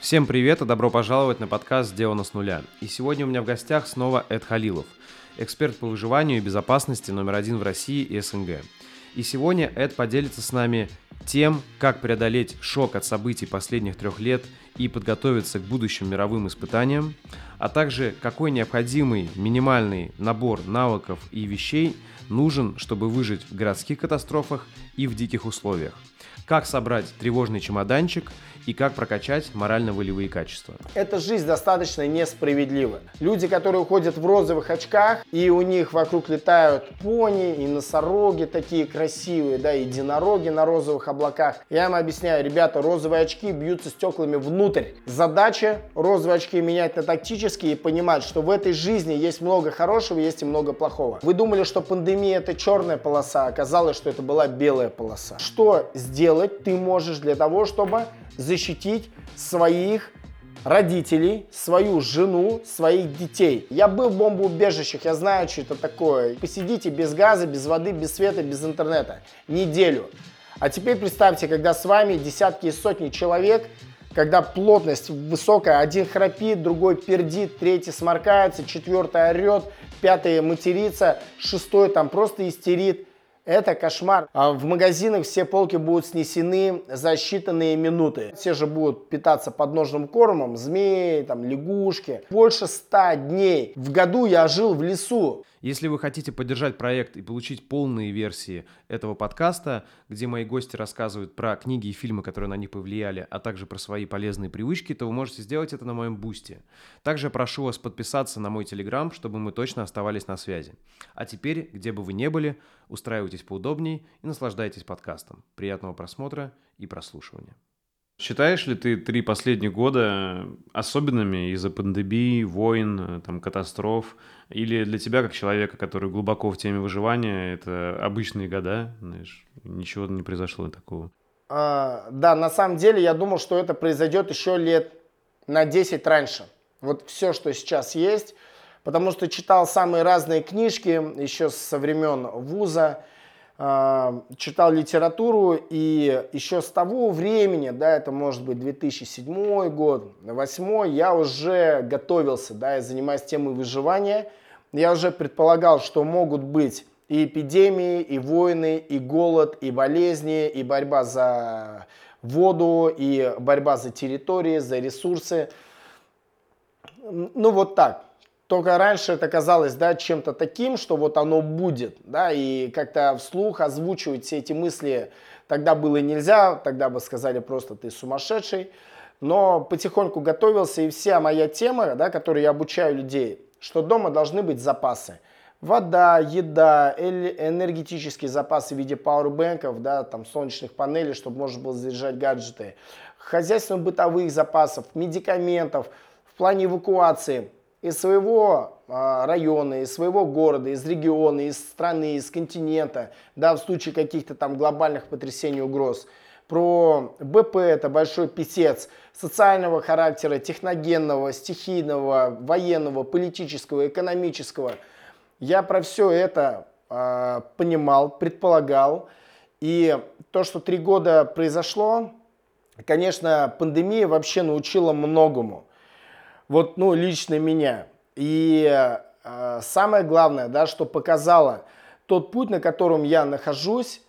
Всем привет и добро пожаловать на подкаст «Сделано с нуля». И сегодня у меня в гостях снова Эд Халилов, эксперт по выживанию и безопасности номер один в России и СНГ. И сегодня Эд поделится с нами тем, как преодолеть шок от событий последних трех лет и подготовиться к будущим мировым испытаниям, а также какой необходимый минимальный набор навыков и вещей нужен, чтобы выжить в городских катастрофах и в диких условиях – как собрать тревожный чемоданчик и как прокачать морально-волевые качества. Эта жизнь достаточно несправедлива. Люди, которые уходят в розовых очках, и у них вокруг летают пони и носороги такие красивые, да, единороги на розовых облаках. Я им объясняю, ребята, розовые очки бьются стеклами внутрь. Задача розовые очки менять на тактические и понимать, что в этой жизни есть много хорошего, есть и много плохого. Вы думали, что пандемия это черная полоса, оказалось, что это была белая полоса. Что сделать ты можешь для того, чтобы защитить своих родителей, свою жену, своих детей. Я был в бомбоубежищах, я знаю, что это такое. Посидите без газа, без воды, без света, без интернета неделю. А теперь представьте, когда с вами десятки и сотни человек, когда плотность высокая, один храпит, другой пердит, третий сморкается, четвертый орет, пятый матерится, шестой там просто истерит. Это кошмар. А в магазинах все полки будут снесены за считанные минуты. Все же будут питаться подножным кормом, змеи, там, лягушки. Больше ста дней в году я жил в лесу. Если вы хотите поддержать проект и получить полные версии этого подкаста, где мои гости рассказывают про книги и фильмы, которые на них повлияли, а также про свои полезные привычки, то вы можете сделать это на моем бусте. Также прошу вас подписаться на мой телеграм, чтобы мы точно оставались на связи. А теперь, где бы вы ни были, устраивайтесь поудобнее и наслаждайтесь подкастом. Приятного просмотра и прослушивания. Считаешь ли ты три последних года особенными из-за пандемии, войн, там, катастроф? Или для тебя, как человека, который глубоко в теме выживания, это обычные года? Знаешь, ничего не произошло такого? А, да, на самом деле я думал, что это произойдет еще лет на 10 раньше. Вот все, что сейчас есть. Потому что читал самые разные книжки еще со времен вуза. А, читал литературу, и еще с того времени, да, это может быть 2007 год, 2008, я уже готовился, да, я занимаюсь темой выживания. Я уже предполагал, что могут быть и эпидемии, и войны, и голод, и болезни, и борьба за воду, и борьба за территории, за ресурсы. Ну вот так. Только раньше это казалось, да, чем-то таким, что вот оно будет, да, и как-то вслух озвучивать все эти мысли тогда было нельзя, тогда бы сказали просто ты сумасшедший. Но потихоньку готовился, и вся моя тема, да, которую я обучаю людей, что дома должны быть запасы. Вода, еда, энергетические запасы в виде пауэрбэнков, да, там солнечных панелей, чтобы можно было заряжать гаджеты, хозяйственно-бытовых запасов, медикаментов, в плане эвакуации – из своего а, района, из своего города, из региона, из страны, из континента, да, в случае каких-то там глобальных потрясений, угроз. Про БП, это большой писец, социального характера, техногенного, стихийного, военного, политического, экономического. Я про все это э, понимал, предполагал. И то, что три года произошло, конечно, пандемия вообще научила многому вот, ну, лично меня. И э, самое главное, да, что показало, тот путь, на котором я нахожусь,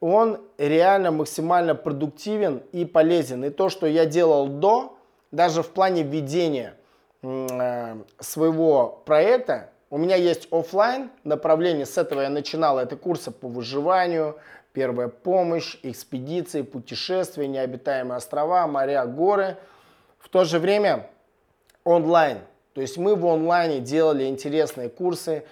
он реально максимально продуктивен и полезен. И то, что я делал до, даже в плане ведения э, своего проекта, у меня есть офлайн направление, с этого я начинал, это курсы по выживанию, первая помощь, экспедиции, путешествия, необитаемые острова, моря, горы. В то же время онлайн. То есть мы в онлайне делали интересные курсы,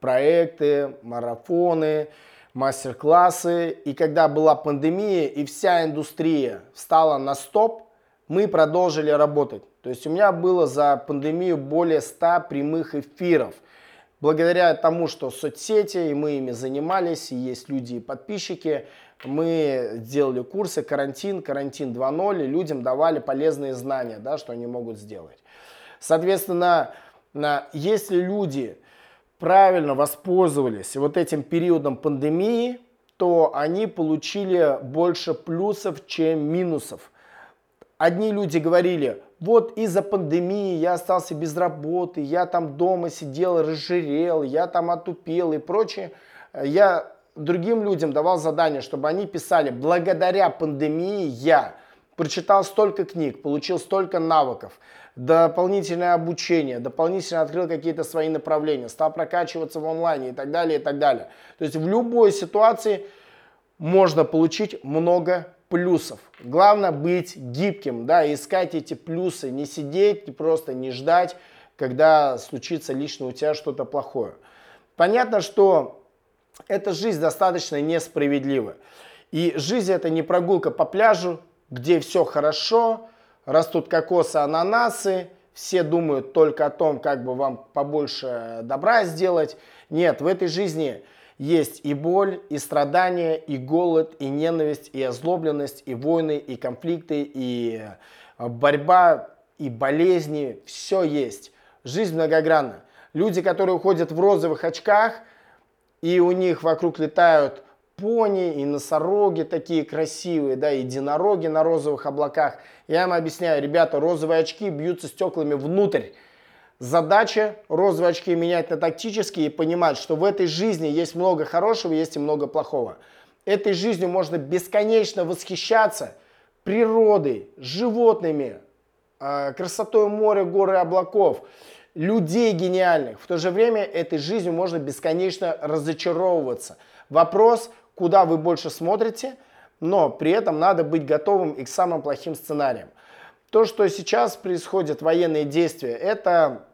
проекты, марафоны, мастер-классы. И когда была пандемия и вся индустрия встала на стоп, мы продолжили работать. То есть у меня было за пандемию более 100 прямых эфиров. Благодаря тому, что соцсети, и мы ими занимались, и есть люди и подписчики, мы делали курсы «Карантин», «Карантин 2.0», и людям давали полезные знания, да, что они могут сделать. Соответственно, если люди правильно воспользовались вот этим периодом пандемии, то они получили больше плюсов, чем минусов. одни люди говорили, вот из-за пандемии я остался без работы, я там дома сидел, разжирел, я там отупел и прочее. Я другим людям давал задание, чтобы они писали, благодаря пандемии я прочитал столько книг, получил столько навыков, дополнительное обучение, дополнительно открыл какие-то свои направления, стал прокачиваться в онлайне и так далее, и так далее. То есть в любой ситуации можно получить много плюсов. Главное быть гибким, да, искать эти плюсы, не сидеть, просто не ждать, когда случится лично у тебя что-то плохое. Понятно, что эта жизнь достаточно несправедлива. И жизнь это не прогулка по пляжу, где все хорошо, растут кокосы, ананасы, все думают только о том, как бы вам побольше добра сделать. Нет, в этой жизни есть и боль, и страдания, и голод, и ненависть, и озлобленность, и войны, и конфликты, и э, борьба, и болезни. Все есть. Жизнь многогранна. Люди, которые уходят в розовых очках, и у них вокруг летают пони и носороги такие красивые, да, единороги на розовых облаках. Я им объясняю, ребята, розовые очки бьются стеклами внутрь. Задача розовые очки менять на тактические и понимать, что в этой жизни есть много хорошего, есть и много плохого. Этой жизнью можно бесконечно восхищаться природой, животными, а, красотой моря, горы, облаков, людей гениальных. В то же время этой жизнью можно бесконечно разочаровываться. Вопрос, куда вы больше смотрите, но при этом надо быть готовым и к самым плохим сценариям. То, что сейчас происходит, военные действия, это,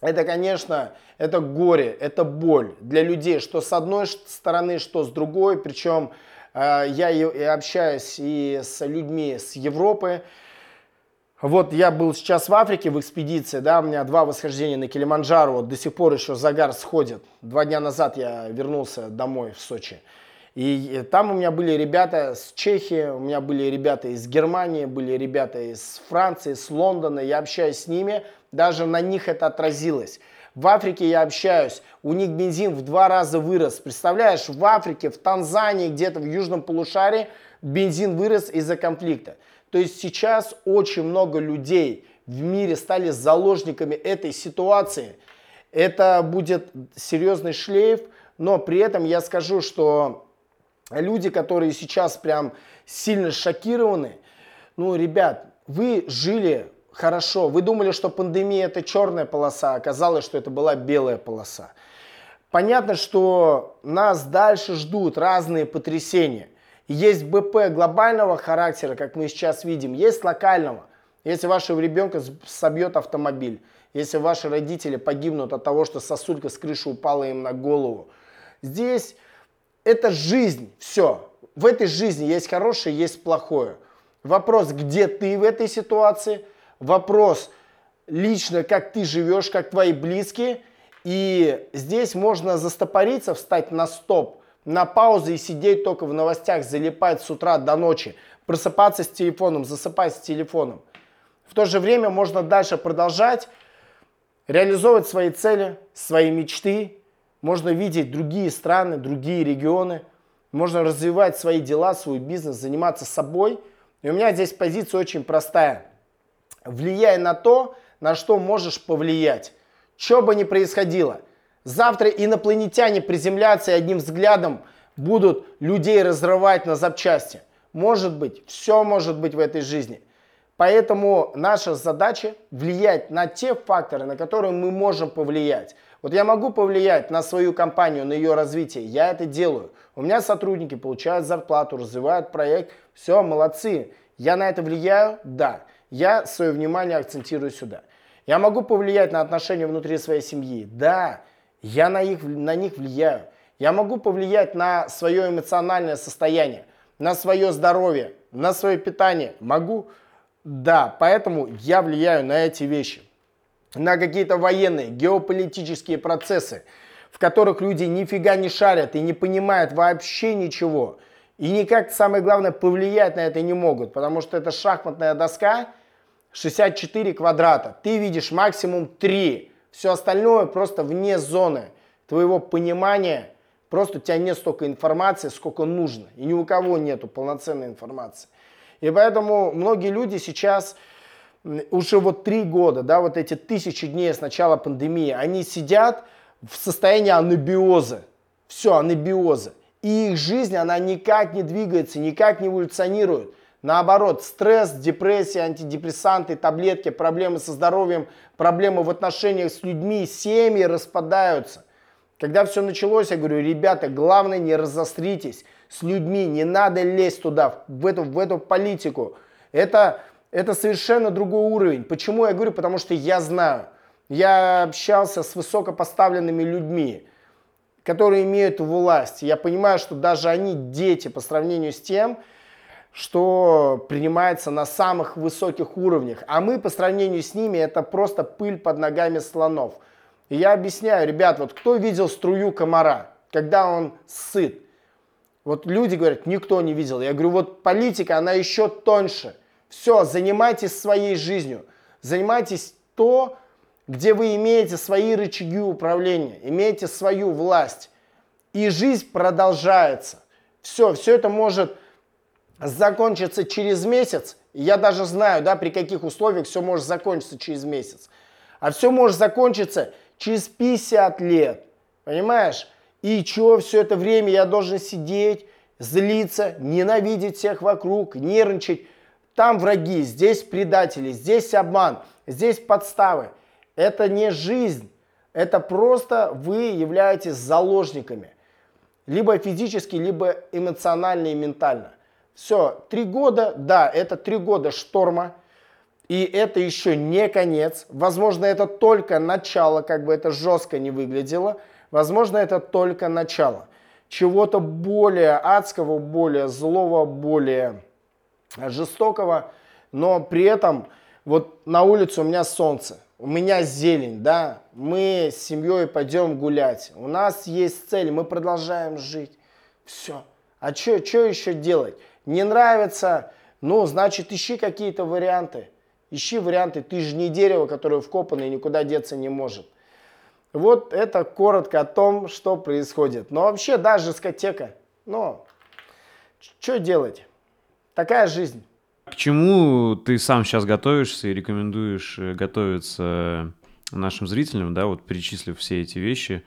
это, конечно, это горе, это боль для людей, что с одной стороны, что с другой. Причем э, я и общаюсь и с людьми с Европы. Вот я был сейчас в Африке в экспедиции, да, у меня два восхождения на Килиманджаро, вот до сих пор еще загар сходит. Два дня назад я вернулся домой в Сочи. И там у меня были ребята с Чехии, у меня были ребята из Германии, были ребята из Франции, с Лондона. Я общаюсь с ними, даже на них это отразилось. В Африке я общаюсь, у них бензин в два раза вырос. Представляешь, в Африке, в Танзании, где-то в южном полушарии бензин вырос из-за конфликта. То есть сейчас очень много людей в мире стали заложниками этой ситуации. Это будет серьезный шлейф, но при этом я скажу, что люди, которые сейчас прям сильно шокированы, ну, ребят, вы жили хорошо, вы думали, что пандемия это черная полоса, оказалось, что это была белая полоса. Понятно, что нас дальше ждут разные потрясения. Есть БП глобального характера, как мы сейчас видим, есть локального. Если вашего ребенка собьет автомобиль, если ваши родители погибнут от того, что сосулька с крыши упала им на голову. Здесь это жизнь, все. В этой жизни есть хорошее, есть плохое. Вопрос, где ты в этой ситуации, вопрос лично, как ты живешь, как твои близкие. И здесь можно застопориться, встать на стоп, на паузу и сидеть только в новостях, залипать с утра до ночи, просыпаться с телефоном, засыпать с телефоном. В то же время можно дальше продолжать реализовывать свои цели, свои мечты, можно видеть другие страны, другие регионы, можно развивать свои дела, свой бизнес, заниматься собой. И у меня здесь позиция очень простая. Влияй на то, на что можешь повлиять. Что бы ни происходило. Завтра инопланетяне приземлятся и одним взглядом будут людей разрывать на запчасти. Может быть, все может быть в этой жизни. Поэтому наша задача влиять на те факторы, на которые мы можем повлиять. Вот я могу повлиять на свою компанию, на ее развитие, я это делаю. У меня сотрудники получают зарплату, развивают проект, все, молодцы. Я на это влияю? Да. Я свое внимание акцентирую сюда. Я могу повлиять на отношения внутри своей семьи? Да. Я на, их, на них влияю. Я могу повлиять на свое эмоциональное состояние, на свое здоровье, на свое питание? Могу? Да. Поэтому я влияю на эти вещи на какие-то военные, геополитические процессы, в которых люди нифига не шарят и не понимают вообще ничего. И никак, самое главное, повлиять на это не могут, потому что это шахматная доска 64 квадрата. Ты видишь максимум 3. Все остальное просто вне зоны твоего понимания. Просто у тебя нет столько информации, сколько нужно. И ни у кого нету полноценной информации. И поэтому многие люди сейчас уже вот три года, да, вот эти тысячи дней с начала пандемии, они сидят в состоянии анабиоза. Все, анабиоза. И их жизнь, она никак не двигается, никак не эволюционирует. Наоборот, стресс, депрессия, антидепрессанты, таблетки, проблемы со здоровьем, проблемы в отношениях с людьми, семьи распадаются. Когда все началось, я говорю, ребята, главное не разостритесь с людьми, не надо лезть туда, в эту, в эту политику. Это, это совершенно другой уровень. Почему я говорю? Потому что я знаю. Я общался с высокопоставленными людьми, которые имеют власть. Я понимаю, что даже они дети по сравнению с тем, что принимается на самых высоких уровнях. А мы по сравнению с ними это просто пыль под ногами слонов. И я объясняю, ребят, вот кто видел струю комара, когда он сыт? Вот люди говорят, никто не видел. Я говорю, вот политика, она еще тоньше. Все, занимайтесь своей жизнью. Занимайтесь то, где вы имеете свои рычаги управления, имеете свою власть. И жизнь продолжается. Все, все это может закончиться через месяц. Я даже знаю, да, при каких условиях все может закончиться через месяц. А все может закончиться через 50 лет. Понимаешь? И что, все это время я должен сидеть, злиться, ненавидеть всех вокруг, нервничать. Там враги, здесь предатели, здесь обман, здесь подставы. Это не жизнь. Это просто вы являетесь заложниками. Либо физически, либо эмоционально и ментально. Все, три года, да, это три года шторма. И это еще не конец. Возможно, это только начало, как бы это жестко не выглядело. Возможно, это только начало чего-то более адского, более злого, более жестокого. Но при этом вот на улице у меня солнце, у меня зелень, да, мы с семьей пойдем гулять, у нас есть цель, мы продолжаем жить. Все. А что еще делать? Не нравится, ну, значит, ищи какие-то варианты. Ищи варианты. Ты же не дерево, которое вкопано и никуда деться не может. Вот это коротко о том, что происходит. Но вообще, да, дискотека. Но что делать? Такая жизнь. К чему ты сам сейчас готовишься и рекомендуешь э, готовиться нашим зрителям, да, вот перечислив все эти вещи?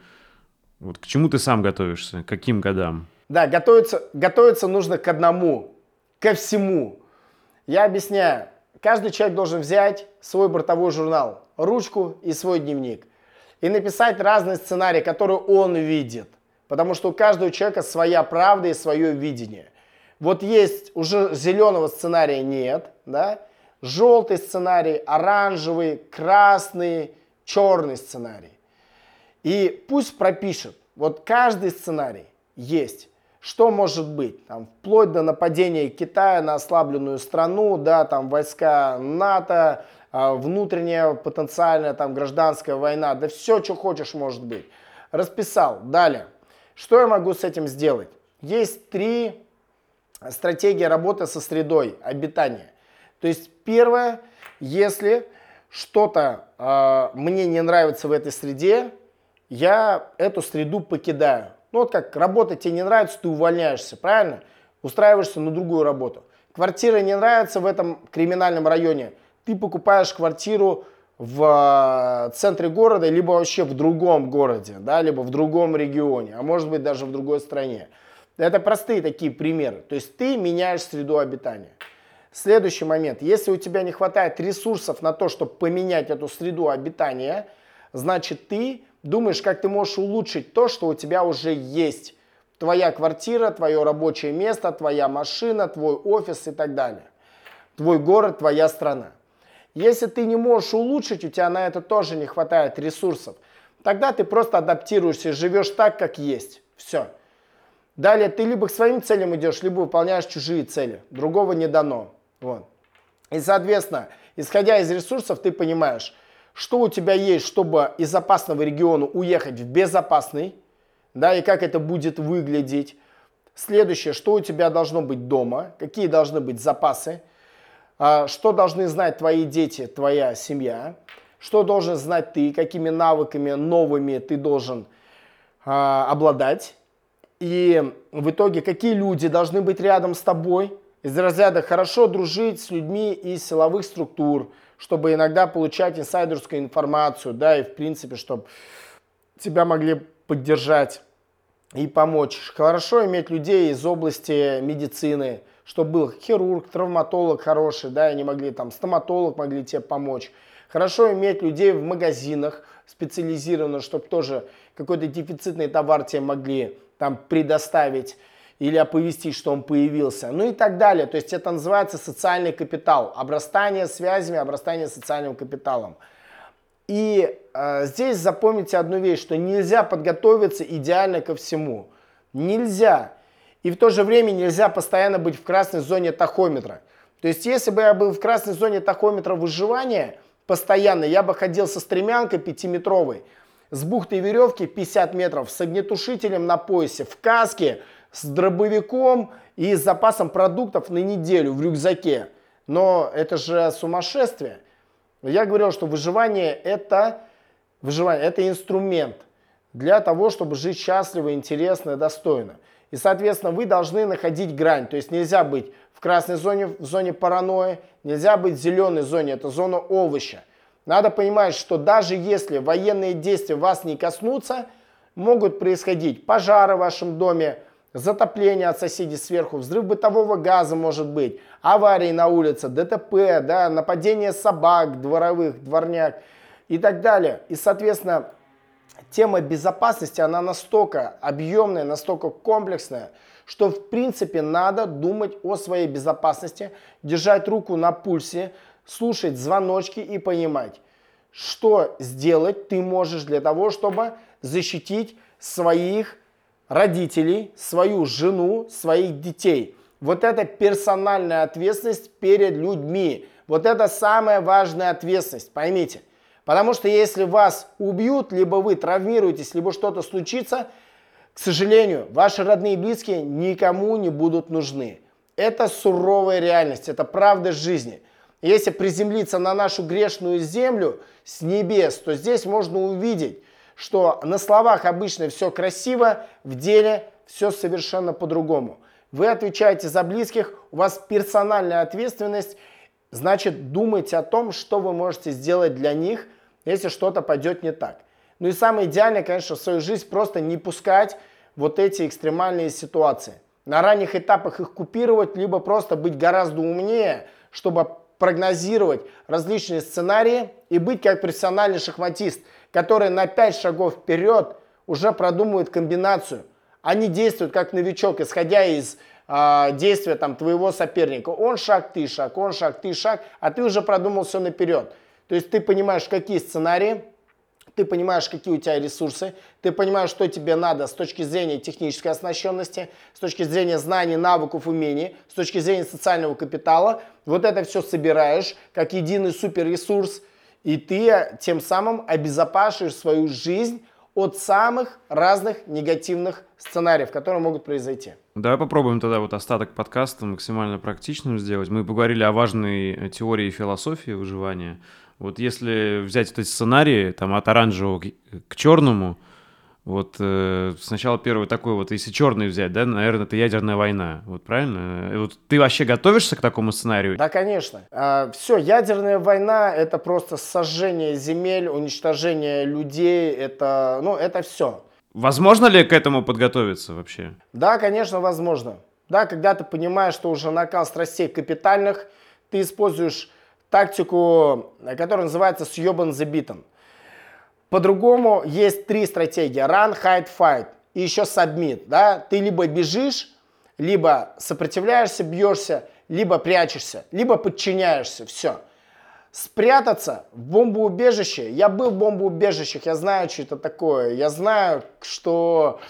Вот к чему ты сам готовишься? К каким годам? Да, готовиться, готовиться нужно к одному, ко всему. Я объясняю. Каждый человек должен взять свой бортовой журнал, ручку и свой дневник – и написать разные сценарии, которые он видит. Потому что у каждого человека своя правда и свое видение. Вот есть уже зеленого сценария нет, да? желтый сценарий, оранжевый, красный, черный сценарий. И пусть пропишет, вот каждый сценарий есть. Что может быть? Там, вплоть до нападения Китая на ослабленную страну, да, там войска НАТО, а, внутренняя потенциальная там гражданская война, да все, что хочешь может быть. Расписал. Далее. Что я могу с этим сделать? Есть три стратегии работы со средой обитания. То есть первое, если что-то э, мне не нравится в этой среде, я эту среду покидаю. Ну вот как работа тебе не нравится, ты увольняешься, правильно? Устраиваешься на другую работу. Квартира не нравится в этом криминальном районе – ты покупаешь квартиру в э, центре города, либо вообще в другом городе, да, либо в другом регионе, а может быть даже в другой стране. Это простые такие примеры. То есть ты меняешь среду обитания. Следующий момент. Если у тебя не хватает ресурсов на то, чтобы поменять эту среду обитания, значит ты думаешь, как ты можешь улучшить то, что у тебя уже есть. Твоя квартира, твое рабочее место, твоя машина, твой офис и так далее. Твой город, твоя страна. Если ты не можешь улучшить, у тебя на это тоже не хватает ресурсов, тогда ты просто адаптируешься и живешь так, как есть. Все. Далее ты либо к своим целям идешь, либо выполняешь чужие цели. Другого не дано. Вот. И, соответственно, исходя из ресурсов, ты понимаешь, что у тебя есть, чтобы из опасного региона уехать в безопасный, да, и как это будет выглядеть. Следующее, что у тебя должно быть дома, какие должны быть запасы, а, что должны знать твои дети, твоя семья, что должен знать ты, какими навыками новыми ты должен а, обладать, и в итоге какие люди должны быть рядом с тобой. из разряда хорошо дружить с людьми из силовых структур, чтобы иногда получать инсайдерскую информацию, да, и в принципе, чтобы тебя могли поддержать и помочь. Хорошо иметь людей из области медицины, чтобы был хирург, травматолог хороший, да, и они могли там, стоматолог могли тебе помочь. Хорошо иметь людей в магазинах специализированно, чтобы тоже какой-то дефицитный товар тебе могли там предоставить или оповестить, что он появился, ну и так далее. То есть это называется социальный капитал, обрастание связями, обрастание социальным капиталом. И э, здесь запомните одну вещь, что нельзя подготовиться идеально ко всему. Нельзя. И в то же время нельзя постоянно быть в красной зоне тахометра. То есть если бы я был в красной зоне тахометра выживания, постоянно я бы ходил со стремянкой пятиметровой, с бухтой веревки 50 метров, с огнетушителем на поясе, в каске, с дробовиком и с запасом продуктов на неделю в рюкзаке. Но это же сумасшествие. Я говорил, что выживание это, выживание это инструмент для того, чтобы жить счастливо, интересно и достойно. И, соответственно, вы должны находить грань. То есть нельзя быть в красной зоне, в зоне паранойи, нельзя быть в зеленой зоне, это зона овоща. Надо понимать, что даже если военные действия вас не коснутся, могут происходить пожары в вашем доме, затопление от соседей сверху, взрыв бытового газа может быть, аварии на улице, ДТП, да, нападение собак, дворовых, дворняк и так далее. И, соответственно, тема безопасности, она настолько объемная, настолько комплексная, что в принципе надо думать о своей безопасности, держать руку на пульсе, слушать звоночки и понимать, что сделать ты можешь для того, чтобы защитить своих родителей, свою жену, своих детей. Вот это персональная ответственность перед людьми. Вот это самая важная ответственность, поймите. Потому что если вас убьют, либо вы травмируетесь, либо что-то случится, к сожалению, ваши родные и близкие никому не будут нужны. Это суровая реальность, это правда жизни. Если приземлиться на нашу грешную землю с небес, то здесь можно увидеть, что на словах обычно все красиво, в деле все совершенно по-другому. Вы отвечаете за близких, у вас персональная ответственность, значит думайте о том, что вы можете сделать для них, если что-то пойдет не так. Ну и самое идеальное, конечно, в свою жизнь просто не пускать вот эти экстремальные ситуации. На ранних этапах их купировать, либо просто быть гораздо умнее, чтобы прогнозировать различные сценарии и быть как профессиональный шахматист – которые на 5 шагов вперед уже продумывают комбинацию. Они действуют как новичок, исходя из э, действия там, твоего соперника. Он шаг, ты шаг, он шаг, ты шаг, а ты уже продумал все наперед. То есть ты понимаешь, какие сценарии, ты понимаешь, какие у тебя ресурсы, ты понимаешь, что тебе надо с точки зрения технической оснащенности, с точки зрения знаний, навыков, умений, с точки зрения социального капитала. Вот это все собираешь как единый суперресурс – и ты тем самым обезопасишь свою жизнь от самых разных негативных сценариев, которые могут произойти. Давай попробуем тогда вот остаток подкаста максимально практичным сделать. Мы поговорили о важной теории философии выживания. Вот если взять эти сценарии там, от оранжевого к черному, вот э, сначала первый такой вот, если черный взять, да, наверное, это ядерная война. Вот правильно? И вот ты вообще готовишься к такому сценарию? Да, конечно. А, все, ядерная война это просто сожжение земель, уничтожение людей, это, ну, это все. Возможно ли к этому подготовиться вообще? Да, конечно, возможно. Да, когда ты понимаешь, что уже накал страстей капитальных, ты используешь тактику, которая называется съебан забитым. По-другому есть три стратегии. Run, hide, fight. И еще submit. Да? Ты либо бежишь, либо сопротивляешься, бьешься, либо прячешься, либо подчиняешься. Все. Спрятаться в бомбоубежище. Я был в бомбоубежищах, я знаю, что это такое. Я знаю, что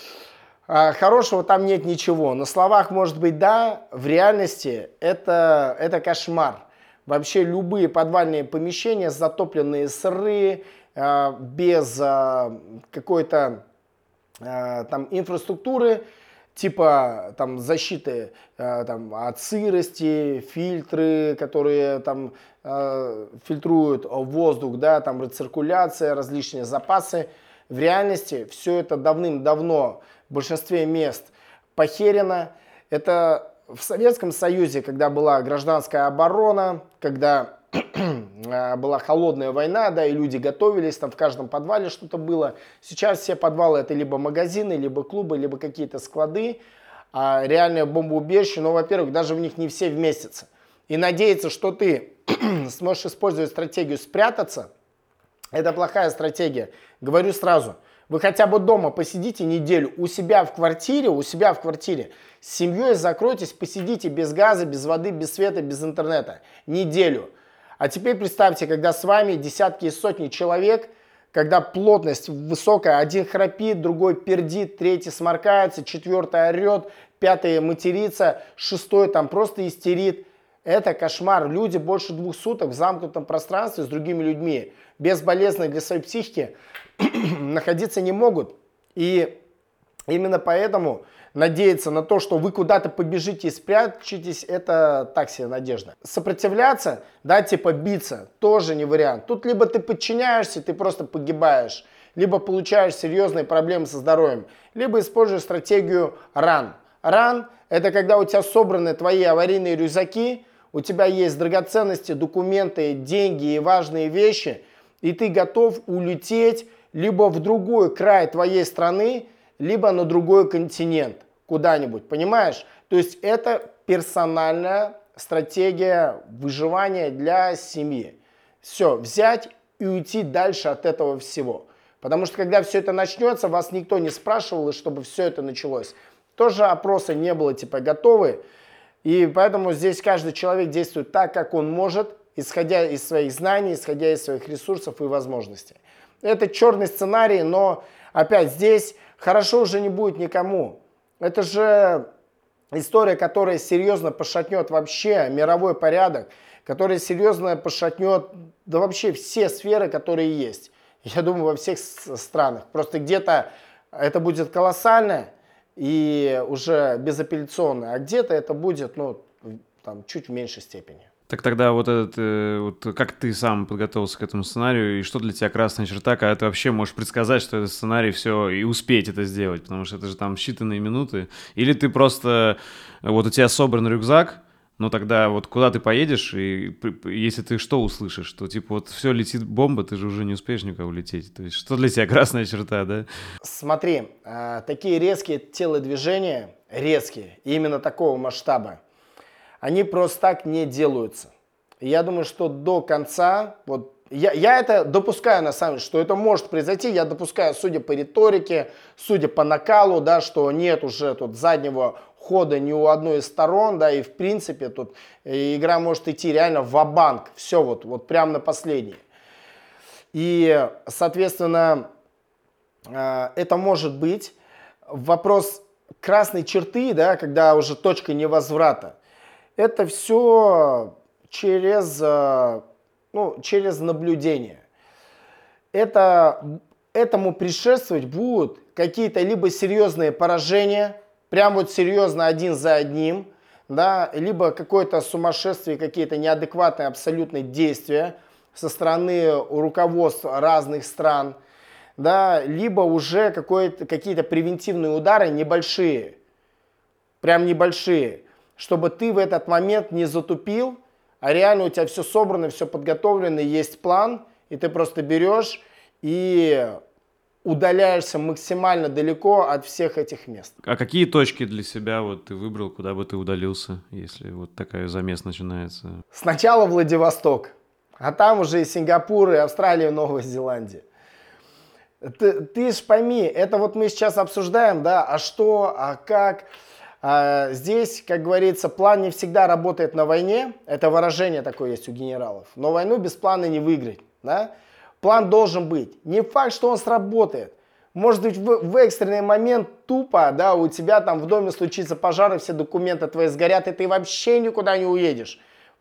э, хорошего там нет ничего. На словах может быть да, в реальности это, это кошмар. Вообще любые подвальные помещения, затопленные сырые, Э, без э, какой-то э, там инфраструктуры, типа там защиты там, от сырости, фильтры, которые там фильтруют воздух, да, там рециркуляция, различные запасы. В реальности все это давным-давно в большинстве мест похерено. Это в Советском Союзе, когда была гражданская оборона, когда была холодная война, да, и люди готовились, там в каждом подвале что-то было. Сейчас все подвалы это либо магазины, либо клубы, либо какие-то склады, а реальное бомбоубежище, но, во-первых, даже в них не все вместятся. И надеяться, что ты сможешь использовать стратегию спрятаться, это плохая стратегия. Говорю сразу – вы хотя бы дома посидите неделю у себя в квартире, у себя в квартире. С семьей закройтесь, посидите без газа, без воды, без света, без интернета. Неделю. А теперь представьте, когда с вами десятки и сотни человек, когда плотность высокая, один храпит, другой пердит, третий сморкается, четвертый орет, пятый матерится, шестой там просто истерит. Это кошмар. Люди больше двух суток в замкнутом пространстве с другими людьми, безболезненно для своей психики, находиться не могут. И именно поэтому надеяться на то, что вы куда-то побежите и спрячетесь, это так себе надежда. Сопротивляться, да, типа биться, тоже не вариант. Тут либо ты подчиняешься, ты просто погибаешь, либо получаешь серьезные проблемы со здоровьем, либо используешь стратегию ран. Ран – это когда у тебя собраны твои аварийные рюкзаки, у тебя есть драгоценности, документы, деньги и важные вещи, и ты готов улететь либо в другой край твоей страны, либо на другой континент, куда-нибудь, понимаешь? То есть это персональная стратегия выживания для семьи. Все, взять и уйти дальше от этого всего. Потому что когда все это начнется, вас никто не спрашивал, чтобы все это началось. Тоже опроса не было, типа, готовы. И поэтому здесь каждый человек действует так, как он может, исходя из своих знаний, исходя из своих ресурсов и возможностей. Это черный сценарий, но опять здесь хорошо уже не будет никому. Это же история, которая серьезно пошатнет вообще мировой порядок, которая серьезно пошатнет да вообще все сферы, которые есть. Я думаю, во всех странах. Просто где-то это будет колоссально и уже безапелляционно, а где-то это будет ну, там, чуть в меньшей степени. Так тогда вот этот, э, вот как ты сам подготовился к этому сценарию, и что для тебя красная черта, когда ты вообще можешь предсказать, что этот сценарий все, и успеть это сделать, потому что это же там считанные минуты. Или ты просто, вот у тебя собран рюкзак, ну тогда вот куда ты поедешь, и если ты что услышишь, что типа вот все летит бомба, ты же уже не успеешь никуда улететь. То есть что для тебя красная черта, да? Смотри, э, такие резкие телодвижения, резкие, именно такого масштаба, они просто так не делаются. я думаю, что до конца, вот я, я это допускаю на самом деле, что это может произойти, я допускаю, судя по риторике, судя по накалу, да, что нет уже тут заднего хода ни у одной из сторон, да, и в принципе тут игра может идти реально в банк все вот, вот прямо на последний. И, соответственно, э, это может быть вопрос красной черты, да, когда уже точка невозврата это все через, э, ну, через наблюдение. Это, этому предшествовать будут какие-то либо серьезные поражения, прям вот серьезно один за одним, да, либо какое-то сумасшествие, какие-то неадекватные абсолютные действия со стороны руководств разных стран, да, либо уже какие-то превентивные удары небольшие, прям небольшие, чтобы ты в этот момент не затупил, а реально у тебя все собрано, все подготовлено, есть план, и ты просто берешь и удаляешься максимально далеко от всех этих мест. А какие точки для себя вот ты выбрал, куда бы ты удалился, если вот такая замес начинается? Сначала Владивосток, а там уже и Сингапур, и Австралия, и Новая Зеландия. Ты, ты ж пойми, это вот мы сейчас обсуждаем, да, а что, а как, здесь, как говорится, план не всегда работает на войне. Это выражение такое есть у генералов. Но войну без плана не выиграть. Да? План должен быть. Не факт, что он сработает. Может быть, в, в экстренный момент тупо, да, у тебя там в доме случится пожар, и все документы твои сгорят, и ты вообще никуда не уедешь.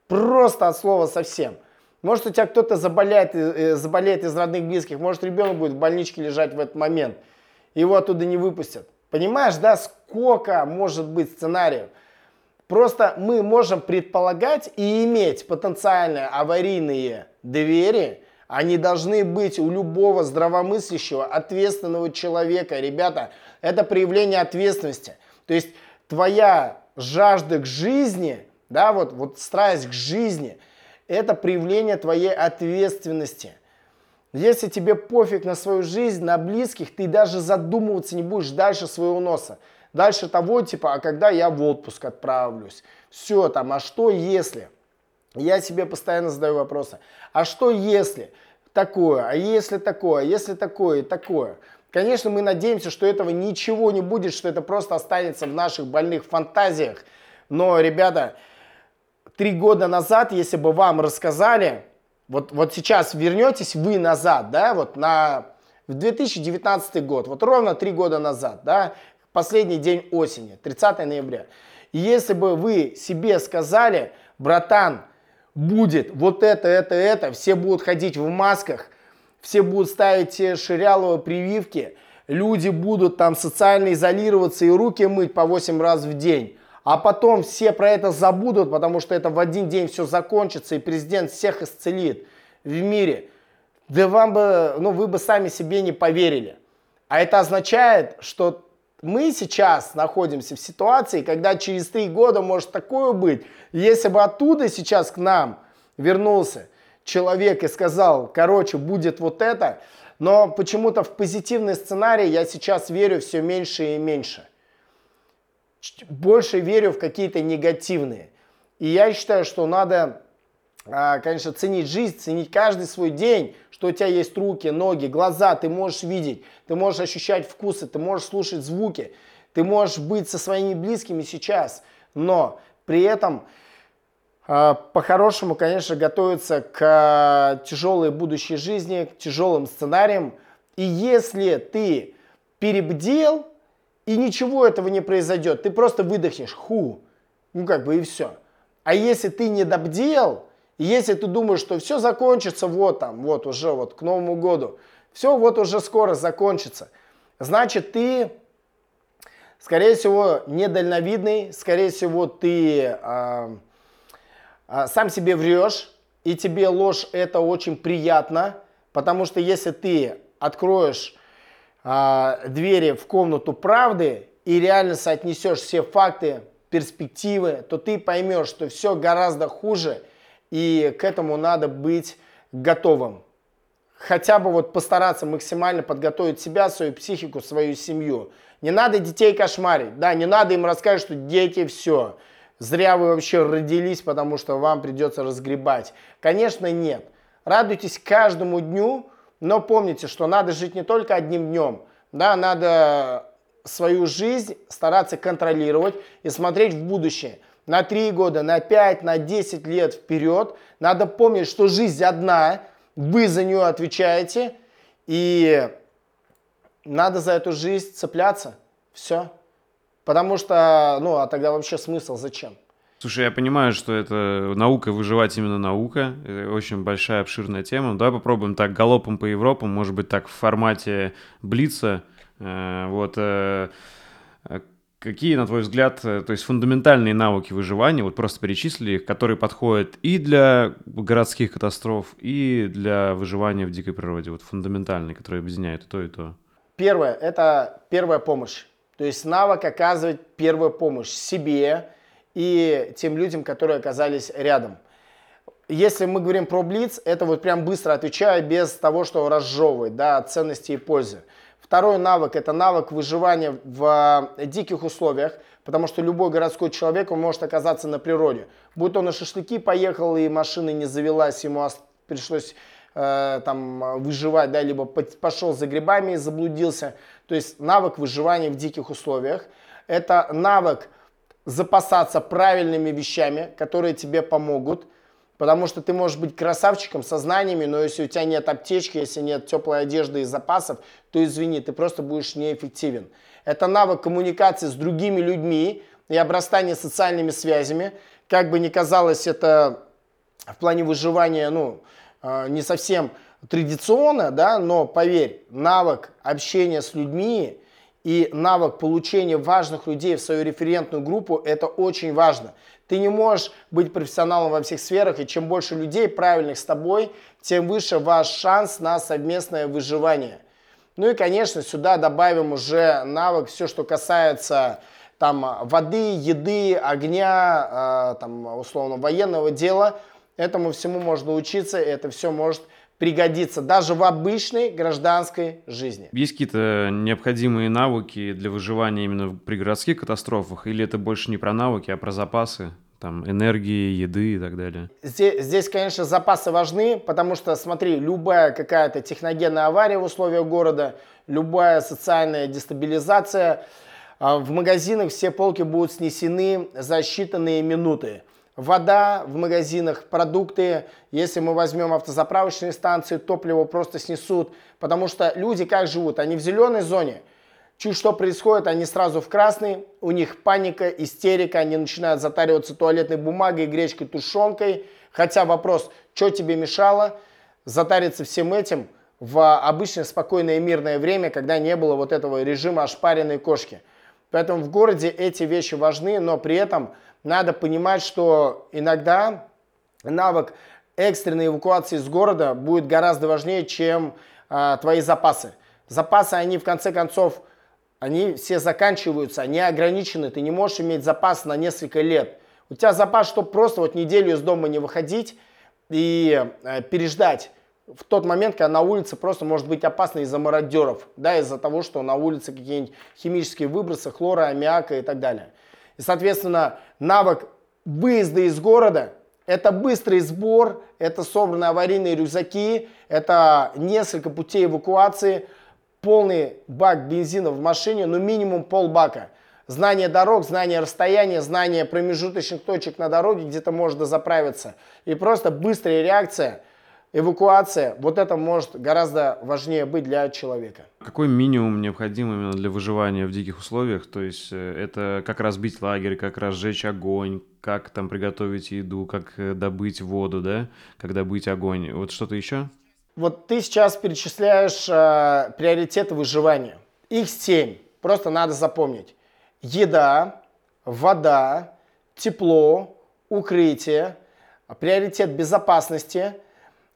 Просто от слова совсем. Может, у тебя кто-то заболеет, э, заболеет из родных близких, может, ребенок будет в больничке лежать в этот момент. Его оттуда не выпустят. Понимаешь, да, сколько может быть сценариев? Просто мы можем предполагать и иметь потенциальные аварийные двери, они должны быть у любого здравомыслящего, ответственного человека. Ребята, это проявление ответственности. То есть твоя жажда к жизни, да, вот, вот страсть к жизни, это проявление твоей ответственности. Если тебе пофиг на свою жизнь, на близких, ты даже задумываться не будешь дальше своего носа. Дальше того, типа, а когда я в отпуск отправлюсь? Все там, а что если? Я себе постоянно задаю вопросы. А что если такое? А если такое? А если такое такое? Конечно, мы надеемся, что этого ничего не будет, что это просто останется в наших больных фантазиях. Но, ребята, три года назад, если бы вам рассказали, вот, вот сейчас вернетесь вы назад, да, вот на, в 2019 год, вот ровно три года назад, да, последний день осени, 30 ноября. И если бы вы себе сказали, братан, будет вот это, это, это, все будут ходить в масках, все будут ставить ширяловые прививки, люди будут там социально изолироваться и руки мыть по 8 раз в день а потом все про это забудут, потому что это в один день все закончится, и президент всех исцелит в мире. Да вам бы, ну вы бы сами себе не поверили. А это означает, что мы сейчас находимся в ситуации, когда через три года может такое быть. Если бы оттуда сейчас к нам вернулся человек и сказал, короче, будет вот это, но почему-то в позитивный сценарий я сейчас верю все меньше и меньше больше верю в какие-то негативные. И я считаю, что надо, а, конечно, ценить жизнь, ценить каждый свой день, что у тебя есть руки, ноги, глаза, ты можешь видеть, ты можешь ощущать вкусы, ты можешь слушать звуки, ты можешь быть со своими близкими сейчас, но при этом а, по-хорошему, конечно, готовиться к тяжелой будущей жизни, к тяжелым сценариям. И если ты перебдел, и ничего этого не произойдет. Ты просто выдохнешь, ху, ну как бы и все. А если ты не добдел, если ты думаешь, что все закончится вот там, вот уже вот к Новому году, все вот уже скоро закончится, значит ты, скорее всего, недальновидный, скорее всего, ты э, э, сам себе врешь, и тебе ложь это очень приятно, потому что если ты откроешь а, двери в комнату правды и реально соотнесешь все факты, перспективы, то ты поймешь, что все гораздо хуже, и к этому надо быть готовым. Хотя бы вот постараться максимально подготовить себя, свою психику, свою семью. Не надо детей кошмарить, да, не надо им рассказывать, что дети все. Зря вы вообще родились, потому что вам придется разгребать. Конечно, нет. Радуйтесь каждому дню, но помните, что надо жить не только одним днем, да, надо свою жизнь стараться контролировать и смотреть в будущее. На 3 года, на 5, на 10 лет вперед. Надо помнить, что жизнь одна, вы за нее отвечаете, и надо за эту жизнь цепляться. Все. Потому что, ну, а тогда вообще смысл зачем? Слушай, я понимаю, что это наука, выживать именно наука. Это очень большая, обширная тема. Давай попробуем так галопом по Европам, может быть, так в формате Блица. Э, вот э, какие, на твой взгляд, э, то есть фундаментальные навыки выживания, вот просто перечислили их, которые подходят и для городских катастроф, и для выживания в дикой природе, вот фундаментальные, которые объединяют и то, и то. Первое – это первая помощь. То есть навык оказывать первую помощь себе, и тем людям, которые оказались рядом. Если мы говорим про Блиц, это вот прям быстро отвечаю, без того, что разжевывать, да, ценности и пользы. Второй навык – это навык выживания в э, диких условиях, потому что любой городской человек он может оказаться на природе. Будь он на шашлыки поехал и машина не завелась, ему пришлось э, там выживать, да, либо пошел за грибами и заблудился. То есть навык выживания в диких условиях. Это навык запасаться правильными вещами, которые тебе помогут. Потому что ты можешь быть красавчиком со знаниями, но если у тебя нет аптечки, если нет теплой одежды и запасов, то извини, ты просто будешь неэффективен. Это навык коммуникации с другими людьми и обрастания социальными связями. Как бы ни казалось это в плане выживания, ну, а, не совсем традиционно, да, но поверь, навык общения с людьми и навык получения важных людей в свою референтную группу, это очень важно. Ты не можешь быть профессионалом во всех сферах, и чем больше людей правильных с тобой, тем выше ваш шанс на совместное выживание. Ну и, конечно, сюда добавим уже навык, все, что касается там воды, еды, огня, э, там условно военного дела. Этому всему можно учиться, это все может пригодиться даже в обычной гражданской жизни. Есть какие-то необходимые навыки для выживания именно при городских катастрофах, или это больше не про навыки, а про запасы? там, энергии, еды и так далее? Здесь, здесь, конечно, запасы важны, потому что, смотри, любая какая-то техногенная авария в условиях города, любая социальная дестабилизация, а, в магазинах все полки будут снесены за считанные минуты вода в магазинах, продукты. Если мы возьмем автозаправочные станции, топливо просто снесут. Потому что люди как живут? Они в зеленой зоне. Чуть что происходит, они сразу в красный. У них паника, истерика. Они начинают затариваться туалетной бумагой, гречкой, тушенкой. Хотя вопрос, что тебе мешало затариться всем этим в обычное спокойное мирное время, когда не было вот этого режима ошпаренной кошки. Поэтому в городе эти вещи важны, но при этом надо понимать, что иногда навык экстренной эвакуации из города будет гораздо важнее, чем а, твои запасы. Запасы, они в конце концов, они все заканчиваются, они ограничены. Ты не можешь иметь запас на несколько лет. У тебя запас, чтобы просто вот неделю из дома не выходить и э, переждать в тот момент, когда на улице просто может быть опасно из-за мародеров, да, из-за того, что на улице какие-нибудь химические выбросы, хлора, аммиака и так далее. И, соответственно, навык выезда из города – это быстрый сбор, это собранные аварийные рюкзаки, это несколько путей эвакуации, полный бак бензина в машине, ну минимум полбака. Знание дорог, знание расстояния, знание промежуточных точек на дороге, где то можно заправиться. И просто быстрая реакция – эвакуация, вот это может гораздо важнее быть для человека. Какой минимум необходим именно для выживания в диких условиях? То есть э, это как разбить лагерь, как разжечь огонь, как там приготовить еду, как э, добыть воду, да, как добыть огонь. Вот что-то еще? Вот ты сейчас перечисляешь э, приоритеты выживания. Их семь. Просто надо запомнить. Еда, вода, тепло, укрытие, приоритет безопасности –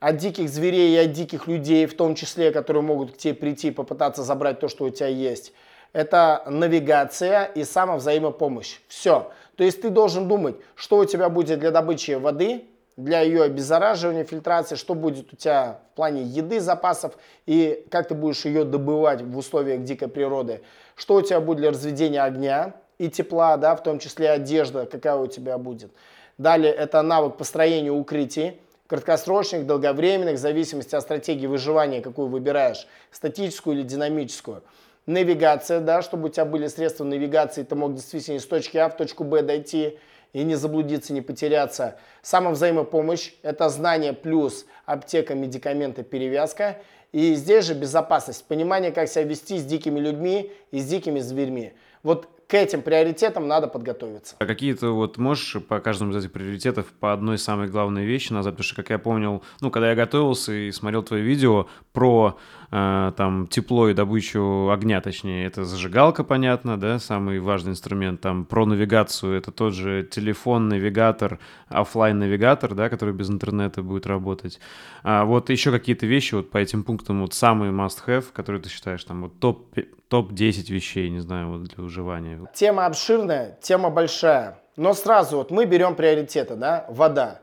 от диких зверей и от диких людей, в том числе, которые могут к тебе прийти и попытаться забрать то, что у тебя есть. Это навигация и самовзаимопомощь. Все. То есть ты должен думать, что у тебя будет для добычи воды, для ее обеззараживания, фильтрации, что будет у тебя в плане еды, запасов и как ты будешь ее добывать в условиях дикой природы, что у тебя будет для разведения огня и тепла, да, в том числе одежда, какая у тебя будет. Далее это навык построения укрытий, краткосрочных, долговременных, в зависимости от стратегии выживания, какую выбираешь, статическую или динамическую. Навигация, да, чтобы у тебя были средства навигации, ты мог действительно из точки А в точку Б дойти и не заблудиться, не потеряться. Самовзаимопомощь – это знание плюс аптека, медикаменты, перевязка. И здесь же безопасность, понимание, как себя вести с дикими людьми и с дикими зверьми. Вот к этим приоритетам надо подготовиться. А какие-то вот можешь по каждому из этих приоритетов по одной самой главной вещи назвать? Потому что, как я помнил, ну, когда я готовился и смотрел твои видео про э, там тепло и добычу огня, точнее, это зажигалка, понятно, да, самый важный инструмент. Там про навигацию, это тот же телефон, навигатор, офлайн навигатор да, который без интернета будет работать. А вот еще какие-то вещи вот по этим пунктам, вот самые must-have, которые ты считаешь, там, вот топ топ-10 вещей, не знаю, вот для выживания? Тема обширная, тема большая. Но сразу вот мы берем приоритеты, да, вода.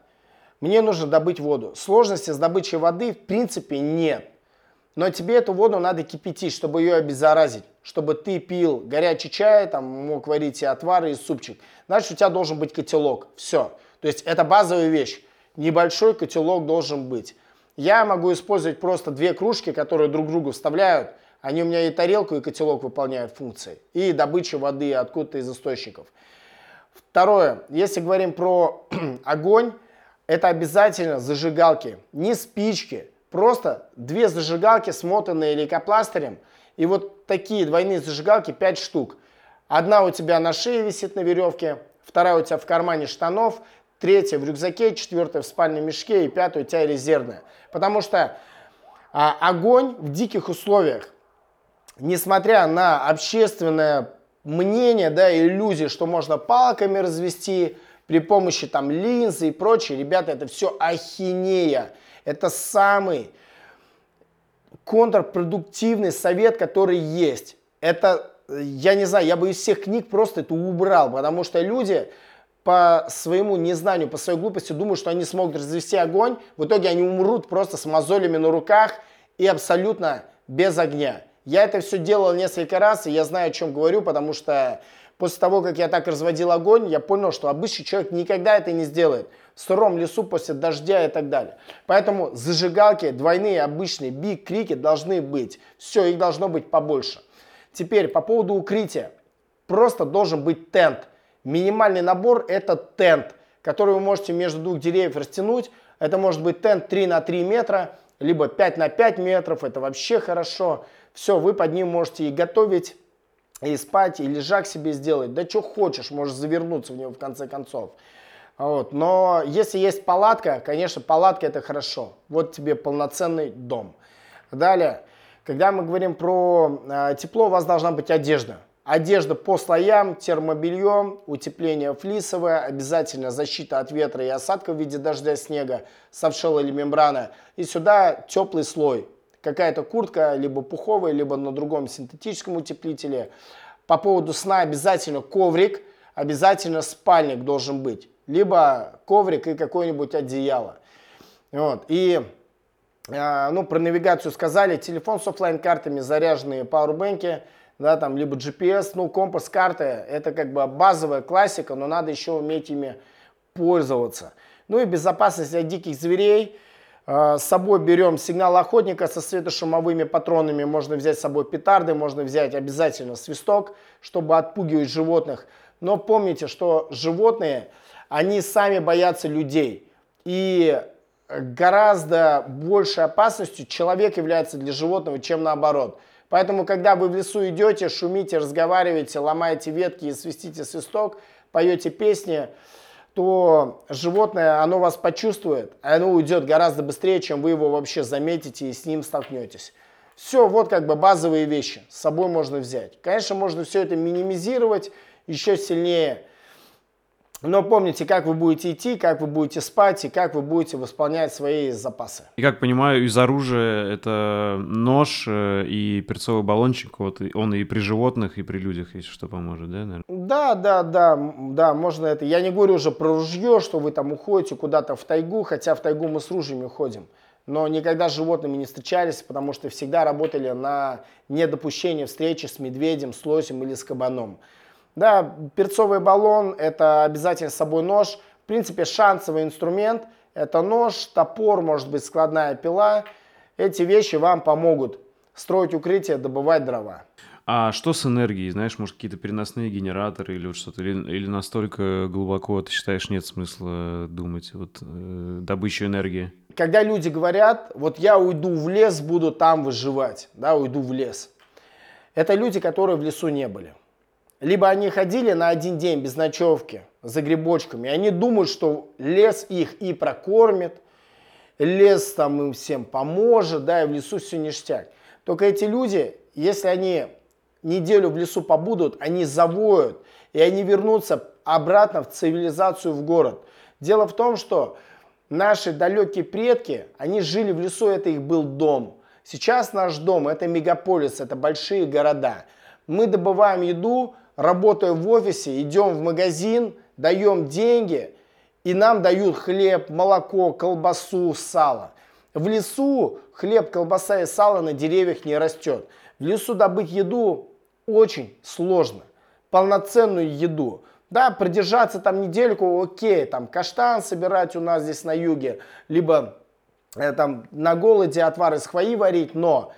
Мне нужно добыть воду. Сложности с добычей воды в принципе нет. Но тебе эту воду надо кипятить, чтобы ее обеззаразить. Чтобы ты пил горячий чай, там мог варить и отвары, и супчик. Значит, у тебя должен быть котелок. Все. То есть это базовая вещь. Небольшой котелок должен быть. Я могу использовать просто две кружки, которые друг другу вставляют – они у меня и тарелку, и котелок выполняют функции. И добыча воды откуда-то из источников. Второе. Если говорим про огонь, это обязательно зажигалки. Не спички. Просто две зажигалки, смотанные лейкопластырем. И вот такие двойные зажигалки 5 штук. Одна у тебя на шее висит на веревке, вторая у тебя в кармане штанов, третья в рюкзаке, четвертая в спальном мешке и пятая у тебя резервная. Потому что а, огонь в диких условиях несмотря на общественное мнение, да, иллюзии, что можно палками развести при помощи там линзы и прочее, ребята, это все ахинея. Это самый контрпродуктивный совет, который есть. Это я не знаю, я бы из всех книг просто это убрал, потому что люди по своему незнанию, по своей глупости думают, что они смогут развести огонь, в итоге они умрут просто с мозолями на руках и абсолютно без огня. Я это все делал несколько раз, и я знаю, о чем говорю, потому что после того, как я так разводил огонь, я понял, что обычный человек никогда это не сделает. В сыром лесу после дождя и так далее. Поэтому зажигалки двойные, обычные, биг, крики должны быть. Все, их должно быть побольше. Теперь по поводу укрытия. Просто должен быть тент. Минимальный набор это тент, который вы можете между двух деревьев растянуть. Это может быть тент 3 на 3 метра, либо 5 на 5 метров. Это вообще хорошо. Все, вы под ним можете и готовить, и спать, и лежак себе сделать. Да что хочешь, можешь завернуться в него в конце концов. Вот. Но если есть палатка, конечно, палатка это хорошо. Вот тебе полноценный дом. Далее, когда мы говорим про э, тепло, у вас должна быть одежда. Одежда по слоям, термобелье, утепление флисовое, обязательно защита от ветра и осадка в виде дождя, снега, совшела или мембрана. И сюда теплый слой. Какая-то куртка, либо пуховая, либо на другом синтетическом утеплителе. По поводу сна обязательно коврик, обязательно спальник должен быть. Либо коврик и какое-нибудь одеяло. Вот. И э, ну, про навигацию сказали. Телефон с офлайн картами заряженные пауэрбэнки – да, там, либо GPS, ну, компас, карты, это как бы базовая классика, но надо еще уметь ими пользоваться. Ну и безопасность от диких зверей. А, с собой берем сигнал охотника со светошумовыми патронами, можно взять с собой петарды, можно взять обязательно свисток, чтобы отпугивать животных. Но помните, что животные, они сами боятся людей. И гораздо большей опасностью человек является для животного, чем наоборот. Поэтому, когда вы в лесу идете, шумите, разговариваете, ломаете ветки и свистите свисток, поете песни, то животное, оно вас почувствует, оно уйдет гораздо быстрее, чем вы его вообще заметите и с ним столкнетесь. Все, вот как бы базовые вещи с собой можно взять. Конечно, можно все это минимизировать еще сильнее – но помните, как вы будете идти, как вы будете спать и как вы будете восполнять свои запасы. И как понимаю, из оружия это нож э, и перцовый баллончик, вот он и при животных, и при людях, если что, поможет, да, наверное? Да, да, да, да, можно это. Я не говорю уже про ружье, что вы там уходите куда-то в тайгу, хотя в тайгу мы с ружьями уходим. Но никогда с животными не встречались, потому что всегда работали на недопущение встречи с медведем, с лосем или с кабаном. Да, перцовый баллон – это обязательно с собой нож. В принципе, шансовый инструмент – это нож, топор, может быть, складная пила. Эти вещи вам помогут строить укрытие, добывать дрова. А что с энергией? Знаешь, может, какие-то переносные генераторы или вот что-то? Или, или настолько глубоко ты считаешь, нет смысла думать вот э, добычу энергии? Когда люди говорят, вот я уйду в лес, буду там выживать, да, уйду в лес. Это люди, которые в лесу не были. Либо они ходили на один день без ночевки за грибочками, и они думают, что лес их и прокормит, лес там им всем поможет, да, и в лесу все ништяк. Только эти люди, если они неделю в лесу побудут, они завоют, и они вернутся обратно в цивилизацию, в город. Дело в том, что наши далекие предки, они жили в лесу, это их был дом. Сейчас наш дом – это мегаполис, это большие города. Мы добываем еду, работая в офисе, идем в магазин, даем деньги, и нам дают хлеб, молоко, колбасу, сало. В лесу хлеб, колбаса и сало на деревьях не растет. В лесу добыть еду очень сложно. Полноценную еду. Да, продержаться там недельку, окей, там каштан собирать у нас здесь на юге, либо э, там на голоде отвар из хвои варить, но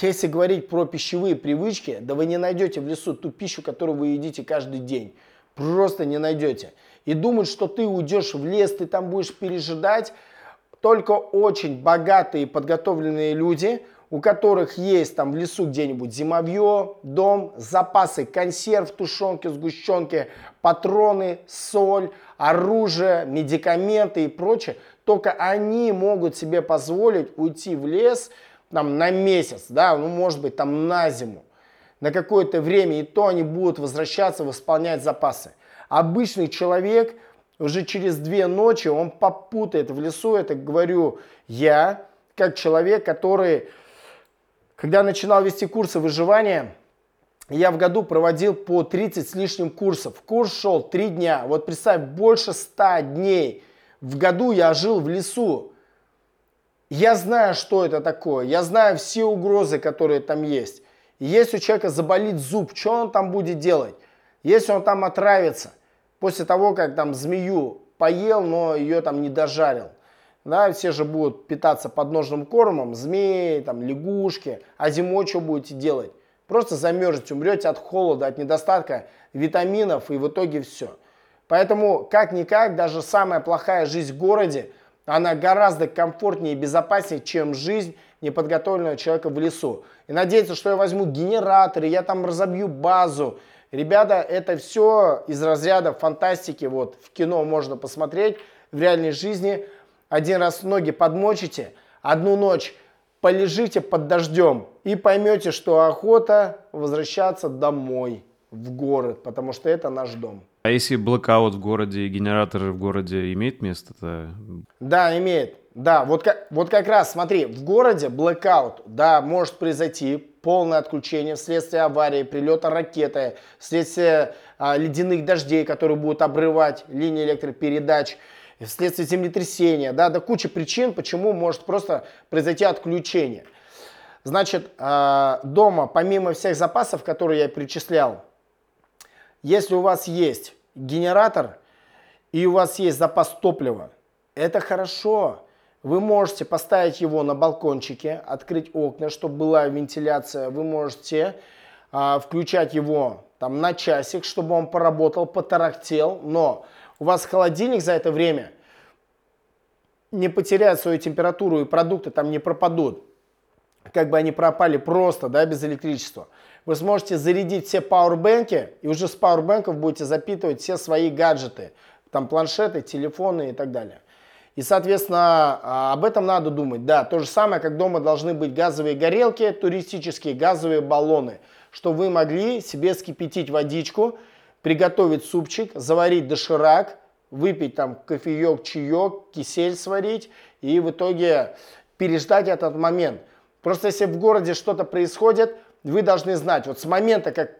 если говорить про пищевые привычки, да вы не найдете в лесу ту пищу, которую вы едите каждый день. Просто не найдете. И думать, что ты уйдешь в лес, ты там будешь пережидать, только очень богатые подготовленные люди, у которых есть там в лесу где-нибудь зимовье, дом, запасы консерв, тушенки, сгущенки, патроны, соль, оружие, медикаменты и прочее, только они могут себе позволить уйти в лес – там, на месяц, да, ну, может быть, там на зиму, на какое-то время, и то они будут возвращаться, восполнять запасы. Обычный человек уже через две ночи, он попутает в лесу, это говорю я, как человек, который, когда начинал вести курсы выживания, я в году проводил по 30 с лишним курсов. Курс шел 3 дня. Вот представь, больше 100 дней в году я жил в лесу. Я знаю, что это такое. Я знаю все угрозы, которые там есть. Если у человека заболит зуб, что он там будет делать? Если он там отравится, после того, как там змею поел, но ее там не дожарил. Да, все же будут питаться подножным кормом, змеи, там, лягушки. А зимой что будете делать? Просто замерзнете, умрете от холода, от недостатка витаминов и в итоге все. Поэтому, как-никак, даже самая плохая жизнь в городе, она гораздо комфортнее и безопаснее, чем жизнь неподготовленного человека в лесу. И надеяться, что я возьму генераторы, я там разобью базу. Ребята, это все из разряда фантастики. Вот в кино можно посмотреть, в реальной жизни. Один раз ноги подмочите, одну ночь полежите под дождем и поймете, что охота возвращаться домой, в город, потому что это наш дом. А если блэкаут в городе генераторы в городе имеет место-то? Да, имеет. Да, вот как, вот как раз, смотри, в городе блэкаут, да, может произойти полное отключение вследствие аварии, прилета ракеты, вследствие а, ледяных дождей, которые будут обрывать линии электропередач, вследствие землетрясения, да, да куча причин, почему может просто произойти отключение. Значит, э, дома, помимо всех запасов, которые я перечислял, если у вас есть генератор и у вас есть запас топлива, это хорошо. Вы можете поставить его на балкончике, открыть окна, чтобы была вентиляция. Вы можете э, включать его там, на часик, чтобы он поработал, потарахтел. Но у вас холодильник за это время не потеряет свою температуру и продукты там не пропадут. Как бы они пропали просто, да, без электричества. Вы сможете зарядить все пауэрбэнки и уже с пауэрбэнков будете запитывать все свои гаджеты. Там планшеты, телефоны и так далее. И, соответственно, а, об этом надо думать. Да, то же самое, как дома должны быть газовые горелки, туристические газовые баллоны, что вы могли себе скипятить водичку, приготовить супчик, заварить доширак, выпить там кофеек, чаек, кисель сварить и в итоге переждать этот момент. Просто если в городе что-то происходит, вы должны знать, вот с момента, как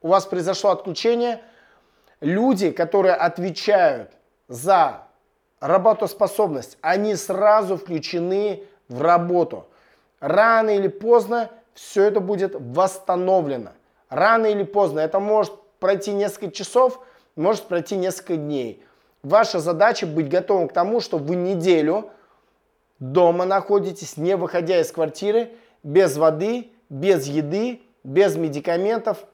у вас произошло отключение, люди, которые отвечают за работоспособность, они сразу включены в работу. Рано или поздно все это будет восстановлено. Рано или поздно. Это может пройти несколько часов, может пройти несколько дней. Ваша задача быть готовым к тому, что вы неделю дома находитесь, не выходя из квартиры, без воды, без еды, без медикаментов,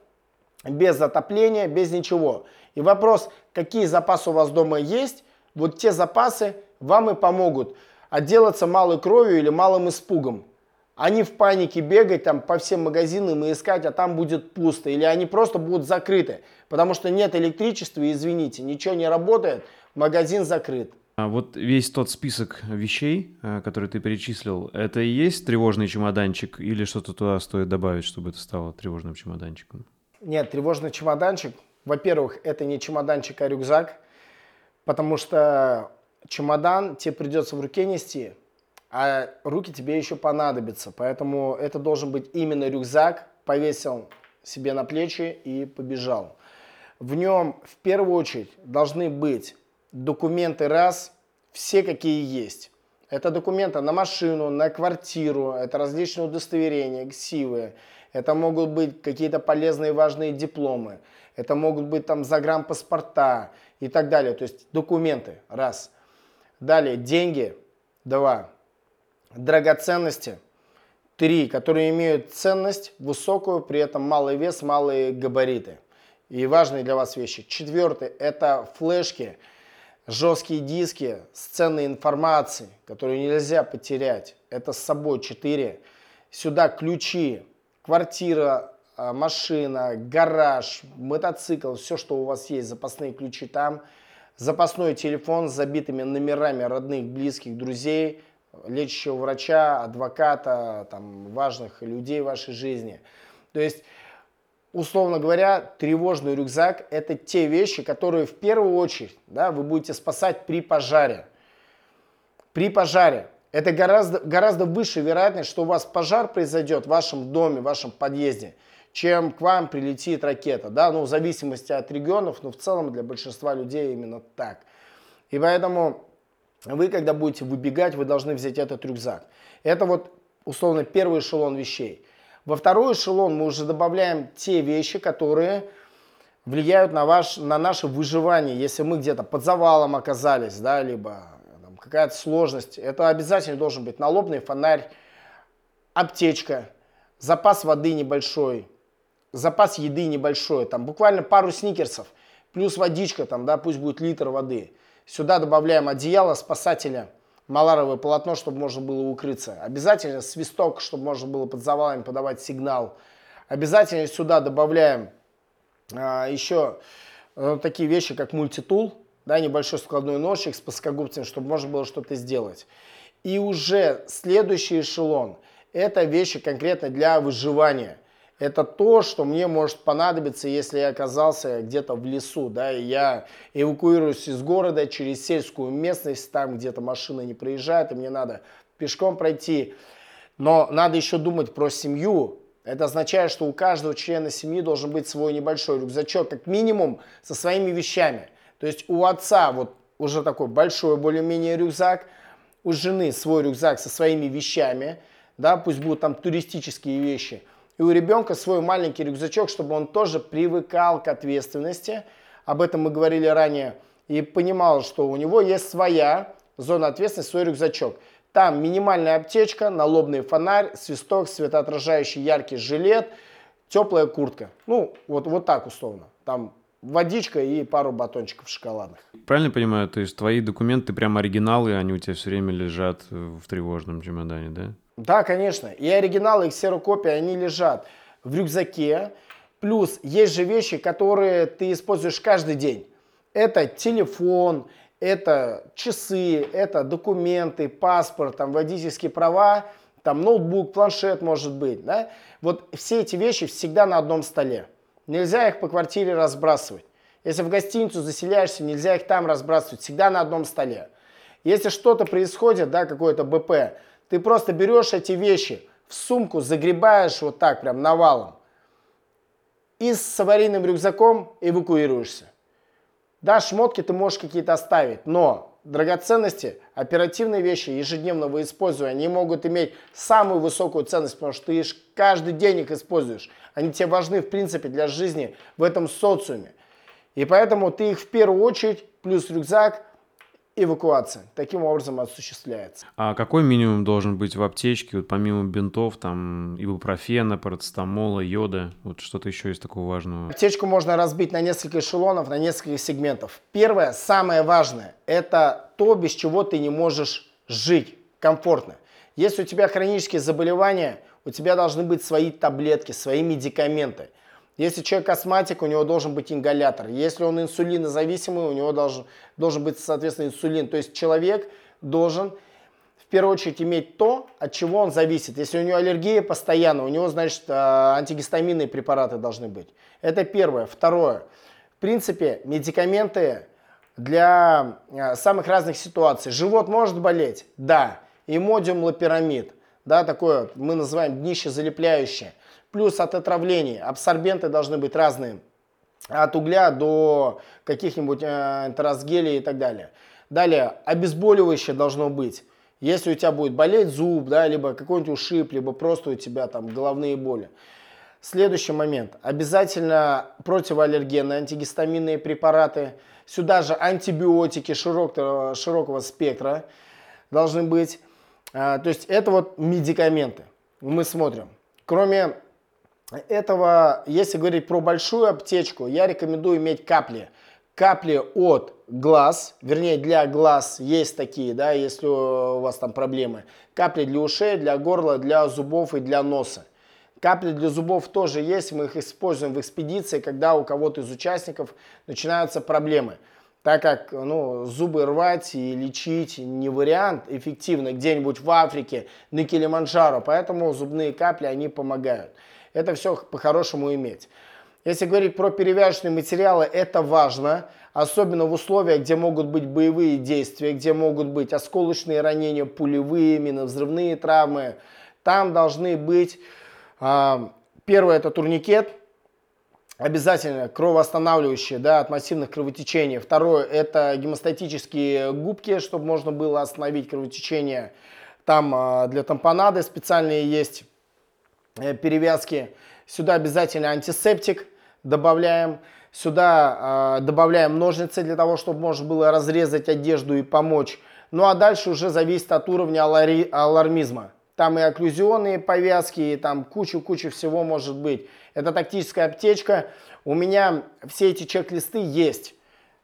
без отопления, без ничего. И вопрос, какие запасы у вас дома есть, вот те запасы вам и помогут отделаться малой кровью или малым испугом. Они в панике бегать там по всем магазинам и искать, а там будет пусто. Или они просто будут закрыты, потому что нет электричества, извините, ничего не работает, магазин закрыт. А вот весь тот список вещей, э, который ты перечислил, это и есть тревожный чемоданчик или что-то туда стоит добавить, чтобы это стало тревожным чемоданчиком? Нет, тревожный чемоданчик, во-первых, это не чемоданчик, а рюкзак, потому что чемодан тебе придется в руке нести, а руки тебе еще понадобятся. Поэтому это должен быть именно рюкзак, повесил себе на плечи и побежал. В нем в первую очередь должны быть документы раз, все какие есть. Это документы на машину, на квартиру, это различные удостоверения, ксивы, это могут быть какие-то полезные важные дипломы, это могут быть там загранпаспорта и так далее. То есть документы, раз. Далее деньги, два драгоценности, три, которые имеют ценность высокую, при этом малый вес, малые габариты. И важные для вас вещи. Четвертый – это флешки, жесткие диски с ценной информацией, которую нельзя потерять. Это с собой четыре. Сюда ключи, квартира, а, машина, гараж, мотоцикл, все, что у вас есть, запасные ключи там. Запасной телефон с забитыми номерами родных, близких, друзей – лечащего врача, адвоката, там, важных людей в вашей жизни. То есть, условно говоря, тревожный рюкзак – это те вещи, которые в первую очередь да, вы будете спасать при пожаре. При пожаре. Это гораздо, гораздо выше вероятность, что у вас пожар произойдет в вашем доме, в вашем подъезде, чем к вам прилетит ракета, да, ну, в зависимости от регионов, но в целом для большинства людей именно так. И поэтому вы, когда будете выбегать, вы должны взять этот рюкзак. Это вот, условно, первый эшелон вещей. Во второй эшелон мы уже добавляем те вещи, которые влияют на, ваш, на наше выживание. Если мы где-то под завалом оказались, да, либо какая-то сложность, это обязательно должен быть налобный фонарь, аптечка, запас воды небольшой, запас еды небольшой, там буквально пару сникерсов, плюс водичка, там, да, пусть будет литр воды. Сюда добавляем одеяло спасателя, маларовое полотно, чтобы можно было укрыться. Обязательно свисток, чтобы можно было под завалами подавать сигнал. Обязательно сюда добавляем а, еще а, такие вещи, как мультитул, да, небольшой складной ножик с плоскогубцем, чтобы можно было что-то сделать. И уже следующий эшелон – это вещи конкретно для выживания – это то, что мне может понадобиться, если я оказался где-то в лесу, да, и я эвакуируюсь из города через сельскую местность, там где-то машина не проезжает, и мне надо пешком пройти. Но надо еще думать про семью. Это означает, что у каждого члена семьи должен быть свой небольшой рюкзачок, как минимум со своими вещами. То есть у отца вот уже такой большой более-менее рюкзак, у жены свой рюкзак со своими вещами, да, пусть будут там туристические вещи – и у ребенка свой маленький рюкзачок, чтобы он тоже привыкал к ответственности. Об этом мы говорили ранее. И понимал, что у него есть своя зона ответственности, свой рюкзачок. Там минимальная аптечка, налобный фонарь, свисток, светоотражающий яркий жилет, теплая куртка. Ну, вот, вот так условно. Там водичка и пару батончиков шоколадных. Правильно понимаю, то есть твои документы прям оригиналы, они у тебя все время лежат в тревожном чемодане, да? Да, конечно. И оригиналы, и ксерокопии, они лежат в рюкзаке. Плюс есть же вещи, которые ты используешь каждый день. Это телефон, это часы, это документы, паспорт, там, водительские права, там, ноутбук, планшет может быть. Да? Вот все эти вещи всегда на одном столе. Нельзя их по квартире разбрасывать. Если в гостиницу заселяешься, нельзя их там разбрасывать. Всегда на одном столе. Если что-то происходит, да, какое-то БП, ты просто берешь эти вещи в сумку, загребаешь вот так прям навалом и с аварийным рюкзаком эвакуируешься. Да, шмотки ты можешь какие-то оставить, но драгоценности, оперативные вещи ежедневного использования, они могут иметь самую высокую ценность, потому что ты каждый день их используешь. Они тебе важны, в принципе, для жизни в этом социуме. И поэтому ты их в первую очередь, плюс рюкзак, эвакуация таким образом осуществляется. А какой минимум должен быть в аптечке, вот помимо бинтов, там, ибупрофена, парацетамола, йода, вот что-то еще есть такого важного? Аптечку можно разбить на несколько эшелонов, на несколько сегментов. Первое, самое важное, это то, без чего ты не можешь жить комфортно. Если у тебя хронические заболевания, у тебя должны быть свои таблетки, свои медикаменты – если человек астматик, у него должен быть ингалятор. Если он инсулинозависимый, у него должен, должен быть, соответственно, инсулин. То есть человек должен в первую очередь иметь то, от чего он зависит. Если у него аллергия постоянно, у него, значит, а, антигистаминные препараты должны быть. Это первое. Второе. В принципе, медикаменты для а, самых разных ситуаций. Живот может болеть? Да. Имодиум лапирамид. Да, такое мы называем днище залепляющее плюс от отравлений. Абсорбенты должны быть разные. От угля до каких-нибудь э, энтеросгелей и так далее. Далее, обезболивающее должно быть. Если у тебя будет болеть зуб, да, либо какой-нибудь ушиб, либо просто у тебя там головные боли. Следующий момент. Обязательно противоаллергенные антигистаминные препараты. Сюда же антибиотики широкого, широкого спектра должны быть. А, то есть это вот медикаменты. Мы смотрим. Кроме этого, если говорить про большую аптечку, я рекомендую иметь капли. Капли от глаз, вернее для глаз есть такие, да, если у вас там проблемы. Капли для ушей, для горла, для зубов и для носа. Капли для зубов тоже есть, мы их используем в экспедиции, когда у кого-то из участников начинаются проблемы. Так как ну, зубы рвать и лечить не вариант эффективно где-нибудь в Африке, на Килиманджаро, поэтому зубные капли, они помогают. Это все по-хорошему иметь. Если говорить про перевязочные материалы, это важно, особенно в условиях, где могут быть боевые действия, где могут быть осколочные ранения, пулевые, миновзрывные травмы. Там должны быть э, Первое это турникет, обязательно кровоостанавливающие да, от массивных кровотечений. Второе это гемостатические губки, чтобы можно было остановить кровотечение. Там а, для тампонады специальные есть перевязки. Сюда обязательно антисептик добавляем. Сюда э, добавляем ножницы для того, чтобы можно было разрезать одежду и помочь. Ну а дальше уже зависит от уровня алари, алармизма. Там и окклюзионные повязки, и там кучу-кучу всего может быть. Это тактическая аптечка. У меня все эти чек-листы есть.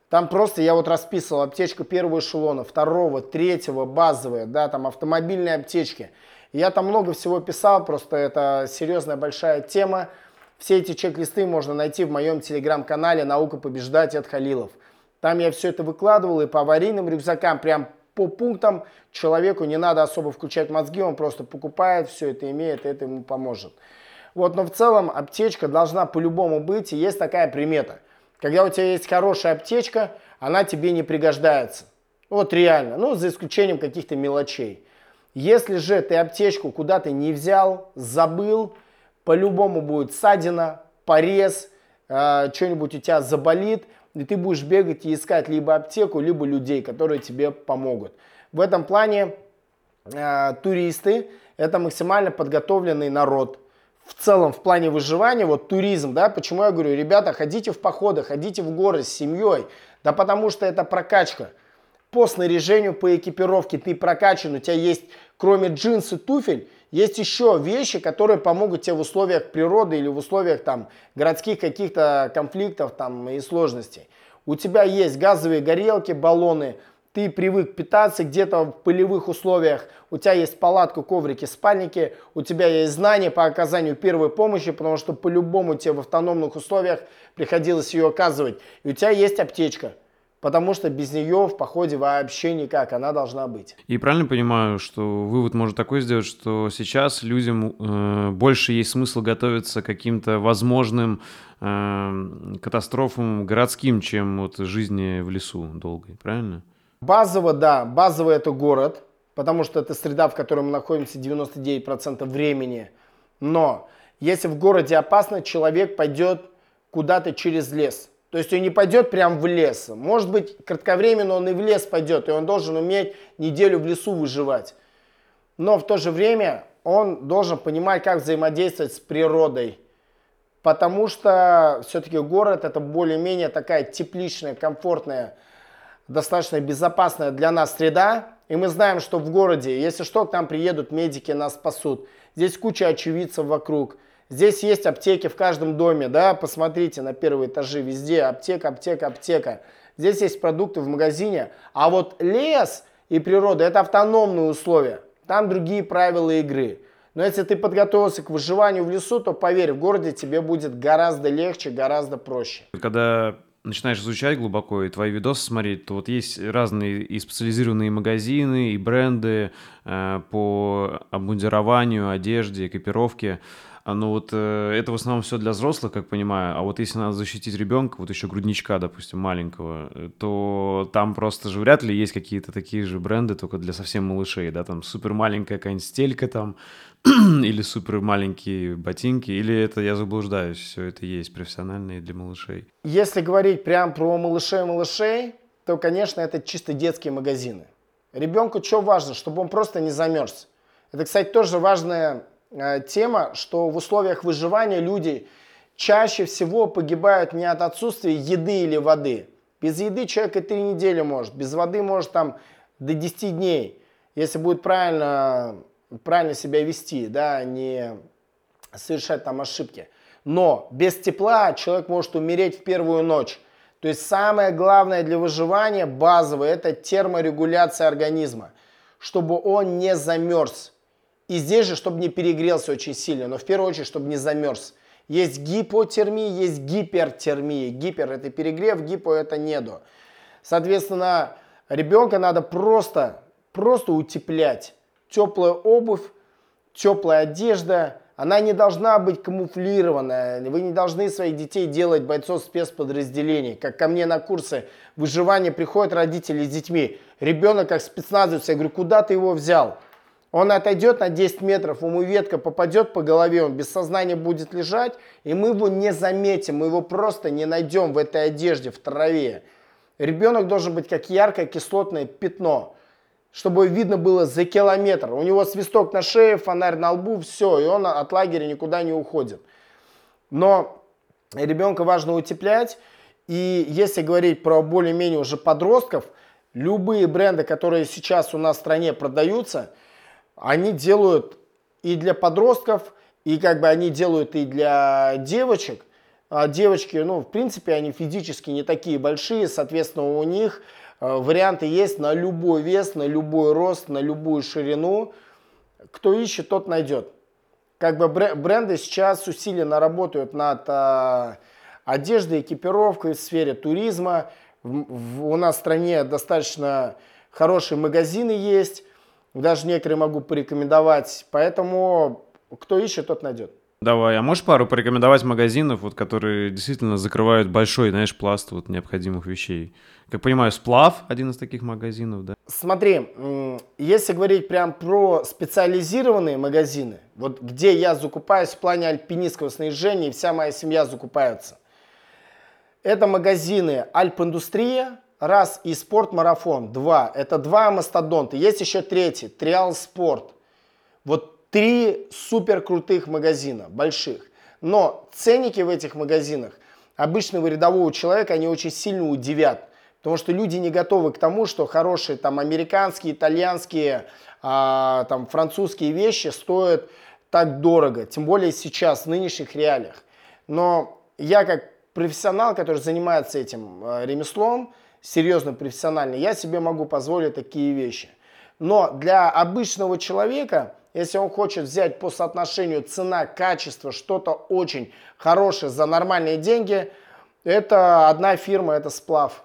Там просто я вот расписывал аптечка первого эшелона, второго, третьего, базовые, да, там автомобильные аптечки. Я там много всего писал, просто это серьезная большая тема. Все эти чек-листы можно найти в моем телеграм-канале «Наука побеждать» от Халилов. Там я все это выкладывал и по аварийным рюкзакам, прям по пунктам человеку не надо особо включать мозги, он просто покупает, все это имеет, это ему поможет. Вот, но в целом аптечка должна по-любому быть, и есть такая примета. Когда у тебя есть хорошая аптечка, она тебе не пригождается. Вот реально, ну, за исключением каких-то мелочей. Если же ты аптечку куда-то не взял, забыл, по-любому будет ссадина, порез, э, что-нибудь у тебя заболит, и ты будешь бегать и искать либо аптеку, либо людей, которые тебе помогут. В этом плане э, туристы – это максимально подготовленный народ. В целом, в плане выживания, вот туризм, да, почему я говорю, ребята, ходите в походы, ходите в горы с семьей, да потому что это прокачка. По снаряжению, по экипировке. Ты прокачан, у тебя есть, кроме джинсы, туфель, есть еще вещи, которые помогут тебе в условиях природы или в условиях там городских каких-то конфликтов там и сложностей. У тебя есть газовые горелки, баллоны, ты привык питаться где-то в полевых условиях, у тебя есть палатка, коврики, спальники, у тебя есть знания по оказанию первой помощи, потому что по-любому тебе в автономных условиях приходилось ее оказывать. И у тебя есть аптечка, потому что без нее в походе вообще никак, она должна быть. И правильно понимаю, что вывод может такой сделать, что сейчас людям э, больше есть смысл готовиться к каким-то возможным э, катастрофам городским, чем вот жизни в лесу долгой, правильно? Базово, да, базово это город, потому что это среда, в которой мы находимся 99% времени. Но если в городе опасно, человек пойдет куда-то через лес – то есть он не пойдет прям в лес. Может быть, кратковременно он и в лес пойдет, и он должен уметь неделю в лесу выживать. Но в то же время он должен понимать, как взаимодействовать с природой. Потому что все-таки город это более-менее такая тепличная, комфортная, достаточно безопасная для нас среда. И мы знаем, что в городе, если что, к нам приедут медики, нас спасут. Здесь куча очевидцев вокруг. Здесь есть аптеки в каждом доме, да, посмотрите на первые этажи, везде аптека, аптека, аптека. Здесь есть продукты в магазине, а вот лес и природа – это автономные условия, там другие правила игры. Но если ты подготовился к выживанию в лесу, то поверь, в городе тебе будет гораздо легче, гораздо проще. Когда начинаешь изучать глубоко и твои видосы смотреть, то вот есть разные и специализированные магазины, и бренды э, по обмундированию, одежде, экипировке. А, ну вот э, это в основном все для взрослых, как понимаю. А вот если надо защитить ребенка, вот еще грудничка, допустим, маленького, э, то там просто же вряд ли есть какие-то такие же бренды, только для совсем малышей, да, там супер маленькая какая-нибудь стелька там, или супер маленькие ботинки, или это я заблуждаюсь, все это есть профессиональные для малышей. Если говорить прям про малышей-малышей, то, конечно, это чисто детские магазины. Ребенку что важно? Чтобы он просто не замерз. Это, кстати, тоже важная тема, что в условиях выживания люди чаще всего погибают не от отсутствия еды или воды. Без еды человек и три недели может, без воды может там до 10 дней, если будет правильно, правильно себя вести, да, не совершать там ошибки. Но без тепла человек может умереть в первую ночь. То есть самое главное для выживания базовое это терморегуляция организма, чтобы он не замерз. И здесь же, чтобы не перегрелся очень сильно, но в первую очередь, чтобы не замерз. Есть гипотермия, есть гипертермия. Гипер – это перегрев, гипо – это недо. Соответственно, ребенка надо просто, просто утеплять. Теплая обувь, теплая одежда, она не должна быть камуфлированная. Вы не должны своих детей делать бойцов спецподразделений. Как ко мне на курсы выживания приходят родители с детьми. Ребенок как спецназовец. Я говорю, куда ты его взял? Он отойдет на 10 метров, ему ветка попадет по голове, он без сознания будет лежать, и мы его не заметим, мы его просто не найдем в этой одежде, в траве. Ребенок должен быть как яркое кислотное пятно, чтобы видно было за километр. У него свисток на шее, фонарь на лбу, все, и он от лагеря никуда не уходит. Но ребенка важно утеплять, и если говорить про более-менее уже подростков, любые бренды, которые сейчас у нас в стране продаются – они делают и для подростков, и как бы они делают и для девочек. А девочки, ну, в принципе, они физически не такие большие, соответственно, у них э, варианты есть на любой вес, на любой рост, на любую ширину. Кто ищет, тот найдет. Как бы бренды сейчас усиленно работают над э, одеждой, экипировкой в сфере туризма. у нас в стране достаточно хорошие магазины есть даже некоторые могу порекомендовать. Поэтому кто ищет, тот найдет. Давай, а можешь пару порекомендовать магазинов, вот, которые действительно закрывают большой, знаешь, пласт вот, необходимых вещей? Как понимаю, Сплав один из таких магазинов, да? Смотри, если говорить прям про специализированные магазины, вот где я закупаюсь в плане альпинистского снаряжения, и вся моя семья закупается, это магазины Альп-индустрия, раз и спорт-марафон, два. Это два мастодонта. Есть еще третий, Триал Спорт. Вот три супер крутых магазина, больших. Но ценники в этих магазинах обычного рядового человека, они очень сильно удивят. Потому что люди не готовы к тому, что хорошие там американские, итальянские, а, там французские вещи стоят так дорого. Тем более сейчас, в нынешних реалиях. Но я как профессионал, который занимается этим э, ремеслом, серьезно профессионально, я себе могу позволить такие вещи. Но для обычного человека, если он хочет взять по соотношению цена-качество что-то очень хорошее за нормальные деньги, это одна фирма, это сплав.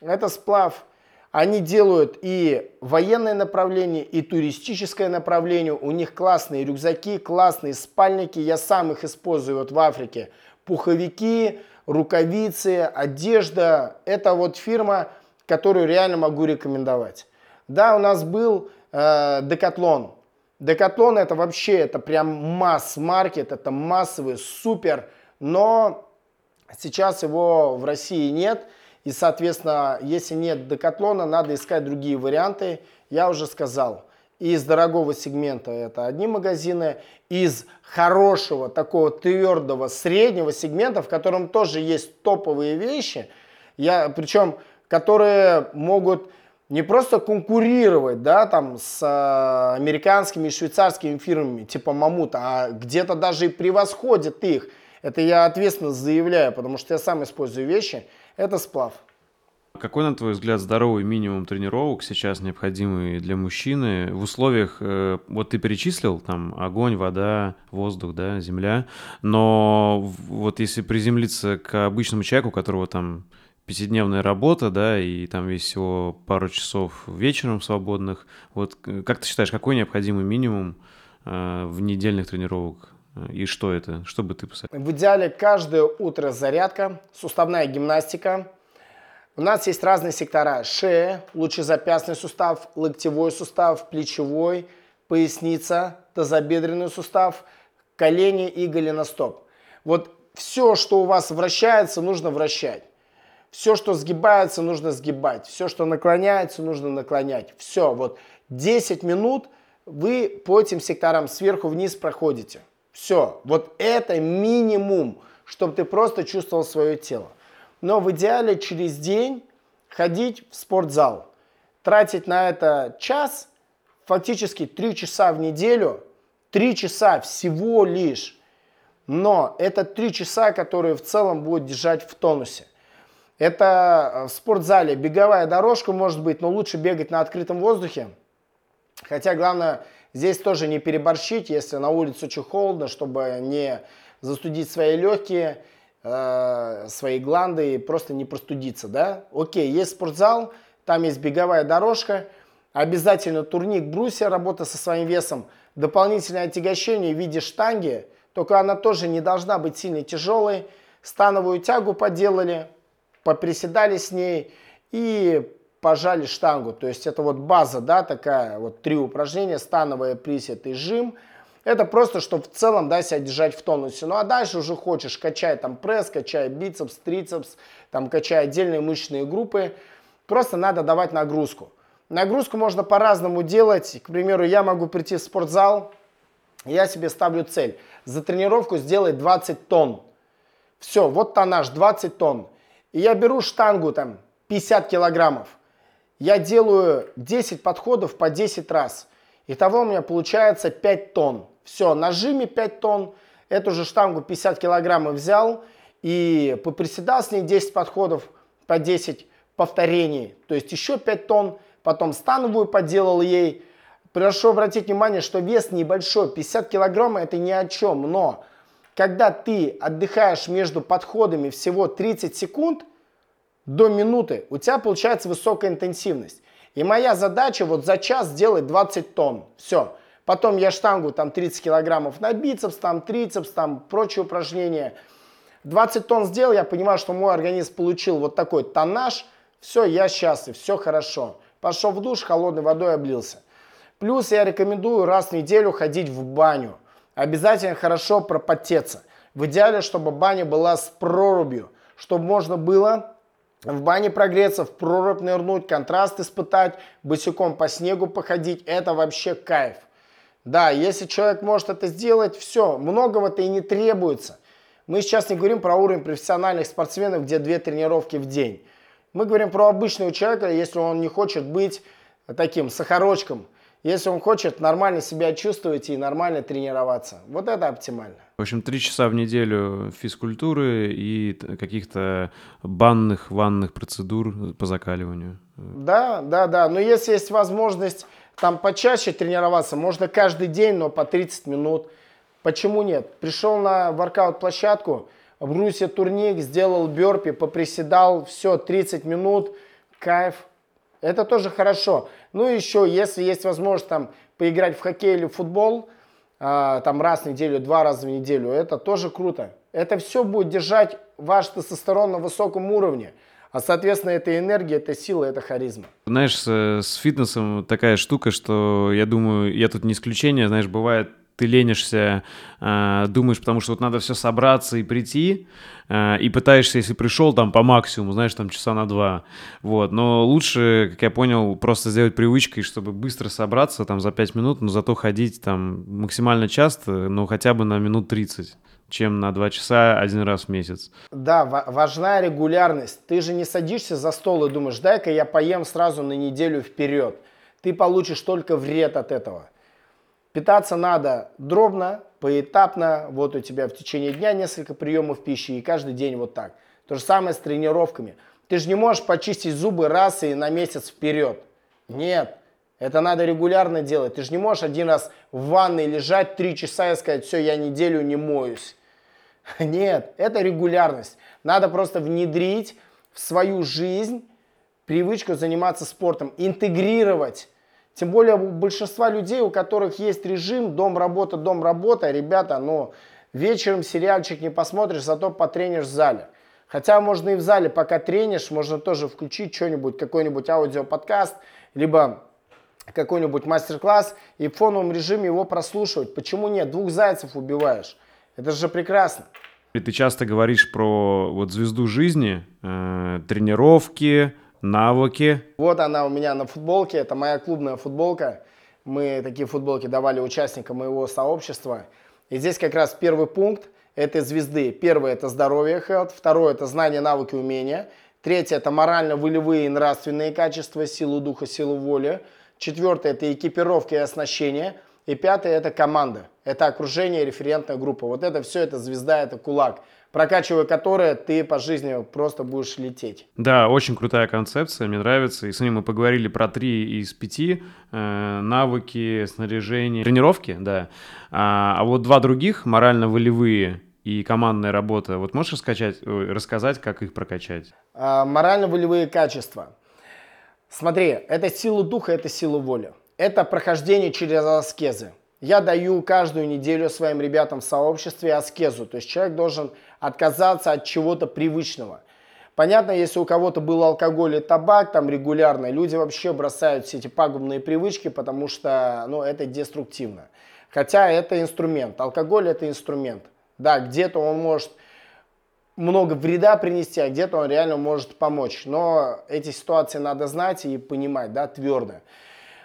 Это сплав. Они делают и военное направление, и туристическое направление. У них классные рюкзаки, классные спальники. Я сам их использую вот в Африке. Пуховики, рукавицы, одежда. Это вот фирма, которую реально могу рекомендовать. Да, у нас был э, Decathlon. Decathlon это вообще, это прям масс-маркет, это массовый, супер, но сейчас его в России нет. И, соответственно, если нет Декатлона, надо искать другие варианты. Я уже сказал, из дорогого сегмента это одни магазины, из хорошего, такого твердого, среднего сегмента, в котором тоже есть топовые вещи, я, причем, которые могут не просто конкурировать, да, там, с э, американскими и швейцарскими фирмами, типа Мамута, а где-то даже и превосходят их. Это я ответственно заявляю, потому что я сам использую вещи. Это сплав. Какой, на твой взгляд, здоровый минимум тренировок сейчас необходимый для мужчины в условиях, э, вот ты перечислил, там, огонь, вода, воздух, да, земля, но вот если приземлиться к обычному человеку, у которого там пятидневная работа, да, и там есть всего пару часов вечером свободных, вот как ты считаешь, какой необходимый минимум э, в недельных тренировок и что это? Что бы ты посоветовал? В идеале каждое утро зарядка, суставная гимнастика, у нас есть разные сектора. Шея, лучезапястный сустав, локтевой сустав, плечевой, поясница, тазобедренный сустав, колени и голеностоп. Вот все, что у вас вращается, нужно вращать. Все, что сгибается, нужно сгибать. Все, что наклоняется, нужно наклонять. Все, вот 10 минут вы по этим секторам сверху вниз проходите. Все, вот это минимум, чтобы ты просто чувствовал свое тело но в идеале через день ходить в спортзал. Тратить на это час, фактически 3 часа в неделю, 3 часа всего лишь. Но это 3 часа, которые в целом будут держать в тонусе. Это э, в спортзале беговая дорожка может быть, но лучше бегать на открытом воздухе. Хотя главное здесь тоже не переборщить, если на улице очень холодно, чтобы не застудить свои легкие э, свои гланды и просто не простудиться, да? Окей, есть спортзал, там есть беговая дорожка, обязательно турник брусья, работа со своим весом, дополнительное отягощение в виде штанги, только она тоже не должна быть сильно тяжелой. Становую тягу поделали, поприседали с ней и пожали штангу. То есть это вот база, да, такая, вот три упражнения, становая присед и жим. Это просто, чтобы в целом, да, себя держать в тонусе. Ну а дальше уже хочешь, качай там пресс, качай бицепс, трицепс, там качай отдельные мышечные группы. Просто надо давать нагрузку. Нагрузку можно по-разному делать. К примеру, я могу прийти в спортзал, я себе ставлю цель. За тренировку сделать 20 тонн. Все, вот тоннаж 20 тонн. И я беру штангу там 50 килограммов. Я делаю 10 подходов по 10 раз. Итого у меня получается 5 тонн. Все, нажиме 5 тонн. Эту же штангу 50 килограммов взял и поприседал с ней 10 подходов по 10 повторений. То есть еще 5 тонн. Потом становую поделал ей. Прошу обратить внимание, что вес небольшой. 50 килограммов это ни о чем. Но когда ты отдыхаешь между подходами всего 30 секунд до минуты, у тебя получается высокая интенсивность. И моя задача вот за час сделать 20 тонн. Все. Потом я штангу там 30 килограммов на бицепс, там трицепс, там прочие упражнения. 20 тонн сделал, я понимаю, что мой организм получил вот такой тоннаж. Все, я счастлив, все хорошо. Пошел в душ, холодной водой облился. Плюс я рекомендую раз в неделю ходить в баню. Обязательно хорошо пропотеться. В идеале, чтобы баня была с прорубью, чтобы можно было в бане прогреться, в прорубь нырнуть, контраст испытать, босиком по снегу походить. Это вообще кайф. Да, если человек может это сделать, все, многого-то и не требуется. Мы сейчас не говорим про уровень профессиональных спортсменов, где две тренировки в день. Мы говорим про обычного человека, если он не хочет быть таким сахарочком, если он хочет нормально себя чувствовать и нормально тренироваться. Вот это оптимально. В общем, три часа в неделю физкультуры и каких-то банных, ванных процедур по закаливанию. Да, да, да. Но если есть возможность там почаще тренироваться, можно каждый день, но по 30 минут. Почему нет? Пришел на воркаут-площадку, в брусе турник, сделал бёрпи, поприседал, все, 30 минут, кайф. Это тоже хорошо. Ну и еще, если есть возможность там поиграть в хоккей или в футбол, а, там раз в неделю, два раза в неделю, это тоже круто. Это все будет держать ваш тестостерон на высоком уровне. А, соответственно, это энергия, это сила, это харизма. Знаешь, с, с фитнесом такая штука, что я думаю, я тут не исключение, знаешь, бывает ты ленишься, э, думаешь, потому что вот надо все собраться и прийти, э, и пытаешься, если пришел там по максимуму, знаешь, там часа на два, вот, но лучше, как я понял, просто сделать привычкой, чтобы быстро собраться там за пять минут, но зато ходить там максимально часто, но хотя бы на минут 30 чем на два часа один раз в месяц. Да, важна регулярность. Ты же не садишься за стол и думаешь, дай-ка я поем сразу на неделю вперед. Ты получишь только вред от этого. Питаться надо дробно, поэтапно. Вот у тебя в течение дня несколько приемов пищи и каждый день вот так. То же самое с тренировками. Ты же не можешь почистить зубы раз и на месяц вперед. Нет, это надо регулярно делать. Ты же не можешь один раз в ванной лежать три часа и сказать, все, я неделю не моюсь. Нет, это регулярность. Надо просто внедрить в свою жизнь привычку заниматься спортом, интегрировать тем более у большинства людей, у которых есть режим дом-работа, дом-работа, ребята, ну, вечером сериальчик не посмотришь, зато потренишь в зале. Хотя можно и в зале, пока тренишь, можно тоже включить что-нибудь, какой-нибудь аудиоподкаст, либо какой-нибудь мастер-класс и в фоновом режиме его прослушивать. Почему нет? Двух зайцев убиваешь. Это же прекрасно. И ты часто говоришь про вот звезду жизни, э, тренировки, навыки. Вот она у меня на футболке, это моя клубная футболка. Мы такие футболки давали участникам моего сообщества. И здесь как раз первый пункт этой звезды. Первый – это здоровье, health. Второе – это знания, навыки, умения. Третье – это морально-волевые и нравственные качества, силу духа, силу воли. Четвертое – это экипировка и оснащение. И пятое – это команда. Это окружение, референтная группа. Вот это все, это звезда, это кулак прокачивая которое ты по жизни просто будешь лететь. Да, очень крутая концепция, мне нравится. И с ним мы поговорили про три из пяти э, навыки, снаряжение, тренировки, да. А, а вот два других, морально-волевые и командная работа, вот можешь раскачать, рассказать, как их прокачать? А, морально-волевые качества. Смотри, это сила духа, это сила воли. Это прохождение через аскезы. Я даю каждую неделю своим ребятам в сообществе аскезу. То есть человек должен отказаться от чего-то привычного. Понятно, если у кого-то был алкоголь и табак там регулярно, люди вообще бросают все эти пагубные привычки, потому что ну, это деструктивно. Хотя это инструмент. Алкоголь это инструмент. Да, где-то он может много вреда принести, а где-то он реально может помочь. Но эти ситуации надо знать и понимать, да, твердо.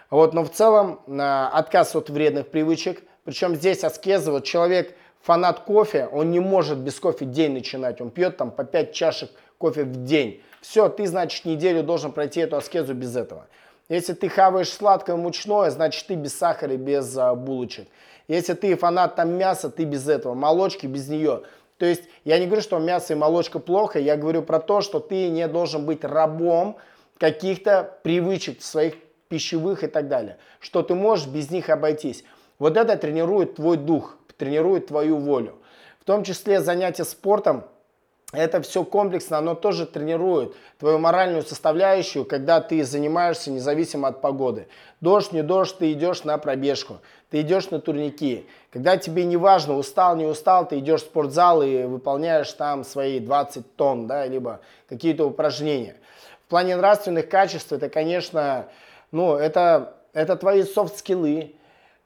Вот, но в целом отказ от вредных привычек. Причем здесь аскеза, вот человек фанат кофе, он не может без кофе день начинать. Он пьет там по 5 чашек кофе в день. Все, ты, значит, неделю должен пройти эту аскезу без этого. Если ты хаваешь сладкое мучное, значит, ты без сахара и без а, булочек. Если ты фанат там мяса, ты без этого. Молочки без нее. То есть я не говорю, что мясо и молочка плохо, я говорю про то, что ты не должен быть рабом каких-то привычек своих пищевых и так далее. Что ты можешь без них обойтись. Вот это тренирует твой дух, тренирует твою волю. В том числе занятия спортом – это все комплексно, оно тоже тренирует твою моральную составляющую, когда ты занимаешься независимо от погоды. Дождь, не дождь, ты идешь на пробежку, ты идешь на турники. Когда тебе не важно, устал, не устал, ты идешь в спортзал и выполняешь там свои 20 тонн, да, либо какие-то упражнения. В плане нравственных качеств это, конечно, ну, это, это твои софт-скиллы,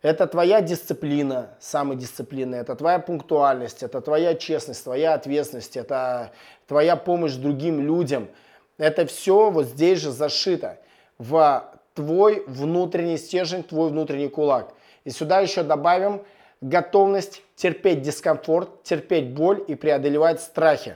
это твоя дисциплина, самодисциплина, это твоя пунктуальность, это твоя честность, твоя ответственность, это твоя помощь другим людям. Это все вот здесь же зашито в твой внутренний стержень, твой внутренний кулак. И сюда еще добавим готовность терпеть дискомфорт, терпеть боль и преодолевать страхи.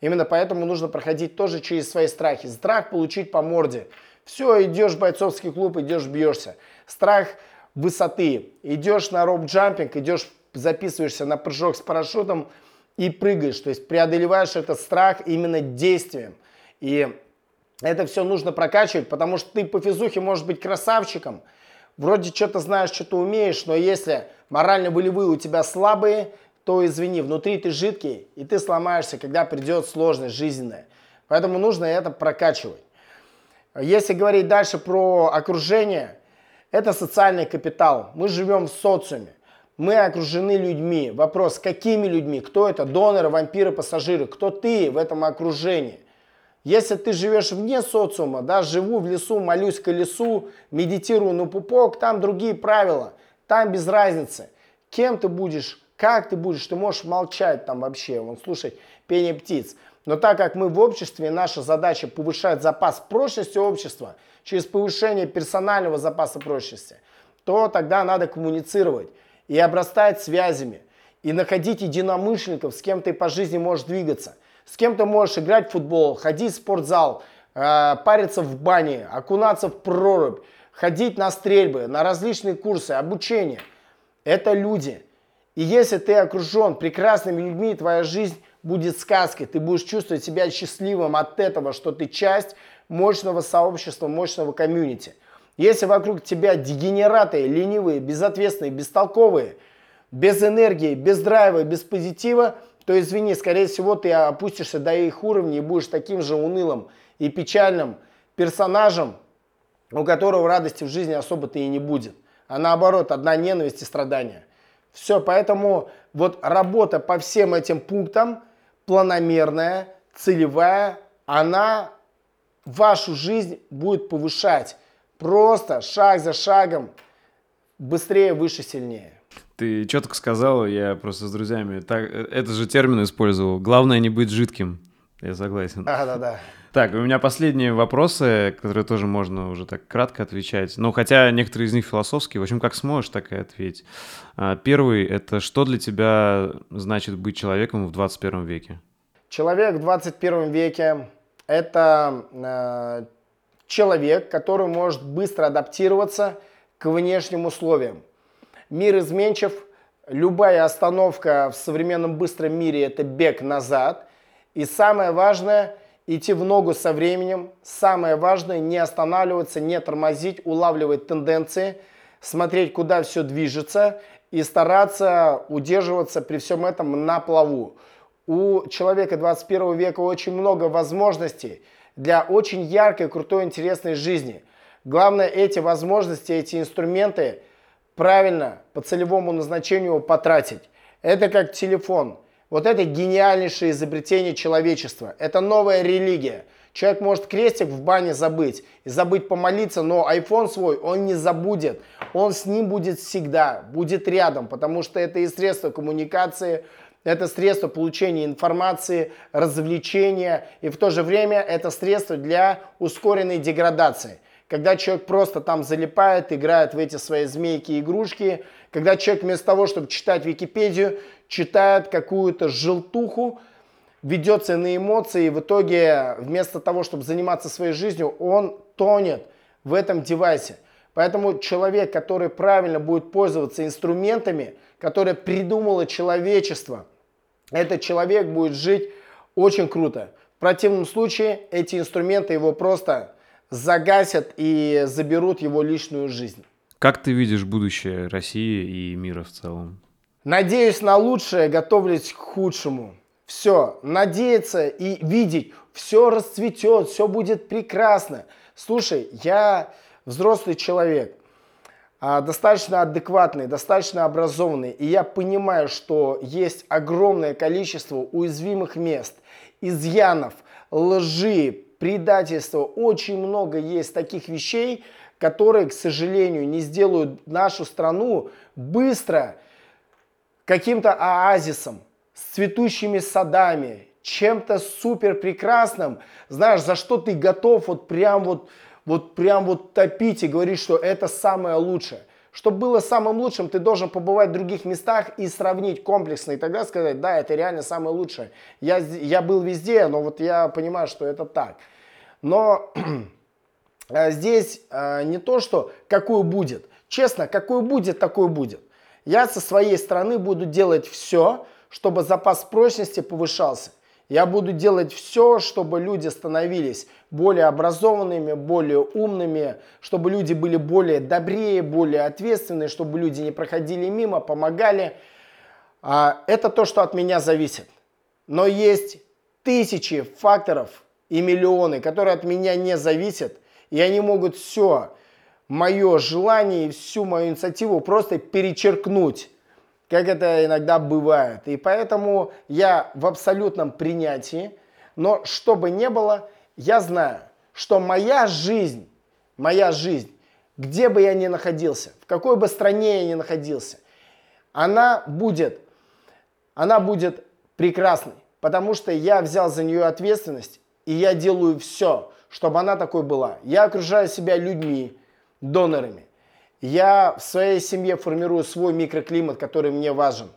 Именно поэтому нужно проходить тоже через свои страхи. Страх получить по морде. Все, идешь в бойцовский клуб, идешь, бьешься. Страх высоты. Идешь на роп-джампинг, идешь, записываешься на прыжок с парашютом и прыгаешь. То есть преодолеваешь этот страх именно действием. И это все нужно прокачивать, потому что ты по физухе можешь быть красавчиком, вроде что-то знаешь, что-то умеешь, но если морально-волевые у тебя слабые, то извини, внутри ты жидкий, и ты сломаешься, когда придет сложность жизненная. Поэтому нужно это прокачивать. Если говорить дальше про окружение, это социальный капитал. Мы живем в социуме. Мы окружены людьми. Вопрос, какими людьми? Кто это? Доноры, вампиры, пассажиры. Кто ты в этом окружении? Если ты живешь вне социума, да, живу в лесу, молюсь к лесу, медитирую на пупок, там другие правила, там без разницы. Кем ты будешь, как ты будешь, ты можешь молчать там вообще, вон, слушать пение птиц. Но так как мы в обществе, наша задача повышать запас прочности общества – через повышение персонального запаса прочности, то тогда надо коммуницировать и обрастать связями, и находить единомышленников, с кем ты по жизни можешь двигаться, с кем ты можешь играть в футбол, ходить в спортзал, э, париться в бане, окунаться в прорубь, ходить на стрельбы, на различные курсы, обучение. Это люди. И если ты окружен прекрасными людьми, твоя жизнь будет сказкой. Ты будешь чувствовать себя счастливым от этого, что ты часть мощного сообщества, мощного комьюнити. Если вокруг тебя дегенераты, ленивые, безответственные, бестолковые, без энергии, без драйва, без позитива, то извини, скорее всего, ты опустишься до их уровня и будешь таким же унылым и печальным персонажем, у которого радости в жизни особо-то и не будет. А наоборот, одна ненависть и страдания. Все, поэтому вот работа по всем этим пунктам, планомерная, целевая, она вашу жизнь будет повышать. Просто шаг за шагом, быстрее, выше, сильнее. Ты четко сказал, я просто с друзьями так, э, это же термин использовал. Главное не быть жидким. Я согласен. Да, да, да. Так, у меня последние вопросы, которые тоже можно уже так кратко отвечать. Ну, хотя некоторые из них философские. В общем, как сможешь, так и ответь. А, первый — это что для тебя значит быть человеком в 21 веке? Человек в 21 веке это э, человек, который может быстро адаптироваться к внешним условиям. Мир изменчив, любая остановка в современном быстром мире – это бег назад. И самое важное – идти в ногу со временем. Самое важное – не останавливаться, не тормозить, улавливать тенденции, смотреть, куда все движется и стараться удерживаться при всем этом на плаву у человека 21 века очень много возможностей для очень яркой, крутой, интересной жизни. Главное эти возможности, эти инструменты правильно по целевому назначению потратить. Это как телефон. Вот это гениальнейшее изобретение человечества. Это новая религия. Человек может крестик в бане забыть и забыть помолиться, но iPhone свой он не забудет. Он с ним будет всегда, будет рядом, потому что это и средство коммуникации, это средство получения информации, развлечения, и в то же время это средство для ускоренной деградации. Когда человек просто там залипает, играет в эти свои змейки игрушки, когда человек вместо того, чтобы читать Википедию, читает какую-то желтуху, ведется на эмоции, и в итоге вместо того, чтобы заниматься своей жизнью, он тонет в этом девайсе. Поэтому человек, который правильно будет пользоваться инструментами, которые придумало человечество, этот человек будет жить очень круто. В противном случае эти инструменты его просто загасят и заберут его личную жизнь. Как ты видишь будущее России и мира в целом? Надеюсь на лучшее, готовлюсь к худшему. Все, надеяться и видеть, все расцветет, все будет прекрасно. Слушай, я взрослый человек, а, достаточно адекватный, достаточно образованный, и я понимаю, что есть огромное количество уязвимых мест, изъянов, лжи, предательства. Очень много есть таких вещей, которые, к сожалению, не сделают нашу страну быстро каким-то оазисом с цветущими садами, чем-то супер прекрасным, знаешь, за что ты готов вот прям вот, вот прям вот топить и говорить, что это самое лучшее. Чтобы было самым лучшим, ты должен побывать в других местах и сравнить комплексно, и тогда сказать, да, это реально самое лучшее. Я, я был везде, но вот я понимаю, что это так. Но э, здесь э, не то, что какой будет. Честно, какой будет, такой будет. Я со своей стороны буду делать все, чтобы запас прочности повышался. Я буду делать все, чтобы люди становились более образованными, более умными, чтобы люди были более добрее, более ответственные, чтобы люди не проходили мимо, помогали. А, это то, что от меня зависит. Но есть тысячи факторов и миллионы, которые от меня не зависят, и они могут все мое желание и всю мою инициативу просто перечеркнуть как это иногда бывает. И поэтому я в абсолютном принятии, но что бы ни было, я знаю, что моя жизнь, моя жизнь, где бы я ни находился, в какой бы стране я ни находился, она будет, она будет прекрасной, потому что я взял за нее ответственность, и я делаю все, чтобы она такой была. Я окружаю себя людьми, донорами. Я в своей семье формирую свой микроклимат, который мне важен.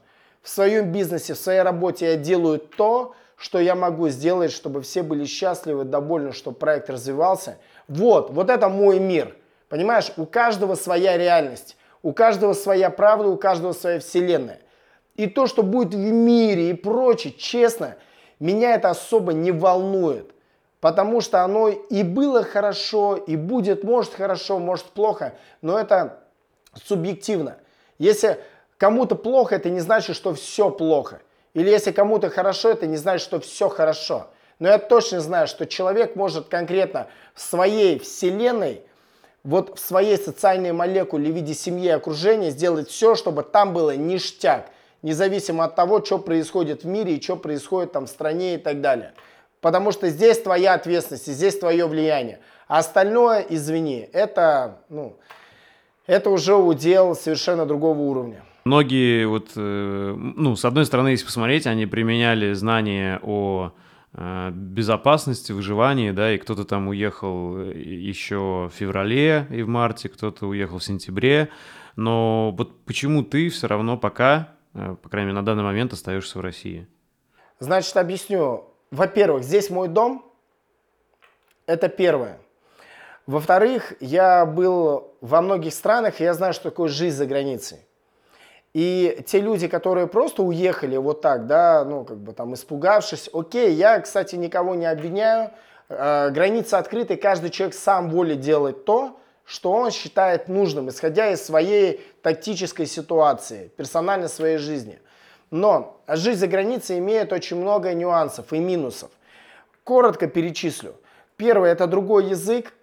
В своем бизнесе, в своей работе я делаю то, что я могу сделать, чтобы все были счастливы, довольны, чтобы проект развивался. Вот, вот это мой мир. Понимаешь, у каждого своя реальность, у каждого своя правда, у каждого своя вселенная. И то, что будет в мире и прочее, честно, меня это особо не волнует. Потому что оно и было хорошо, и будет, может, хорошо, может, плохо, но это субъективно. Если кому-то плохо, это не значит, что все плохо. Или если кому-то хорошо, это не значит, что все хорошо. Но я точно знаю, что человек может конкретно в своей вселенной, вот в своей социальной молекуле в виде семьи и окружения сделать все, чтобы там было ништяк, независимо от того, что происходит в мире и что происходит там в стране и так далее. Потому что здесь твоя ответственность, здесь твое влияние. А остальное, извини, это, ну, это уже удел совершенно другого уровня. Многие, вот, э, ну, с одной стороны, если посмотреть, они применяли знания о э, безопасности, выживании, да, и кто-то там уехал э, еще в феврале и в марте, кто-то уехал в сентябре, но вот почему ты все равно пока, по крайней мере, на данный момент остаешься в России? Значит, объясню во-первых, здесь мой дом. Это первое. Во-вторых, я был во многих странах, и я знаю, что такое жизнь за границей. И те люди, которые просто уехали вот так, да, ну, как бы там испугавшись, окей, я, кстати, никого не обвиняю, э, границы открыты, каждый человек сам волит делать то, что он считает нужным, исходя из своей тактической ситуации, персонально своей жизни. Но жизнь за границей имеет очень много нюансов и минусов. Коротко перечислю. Первое – это другой язык,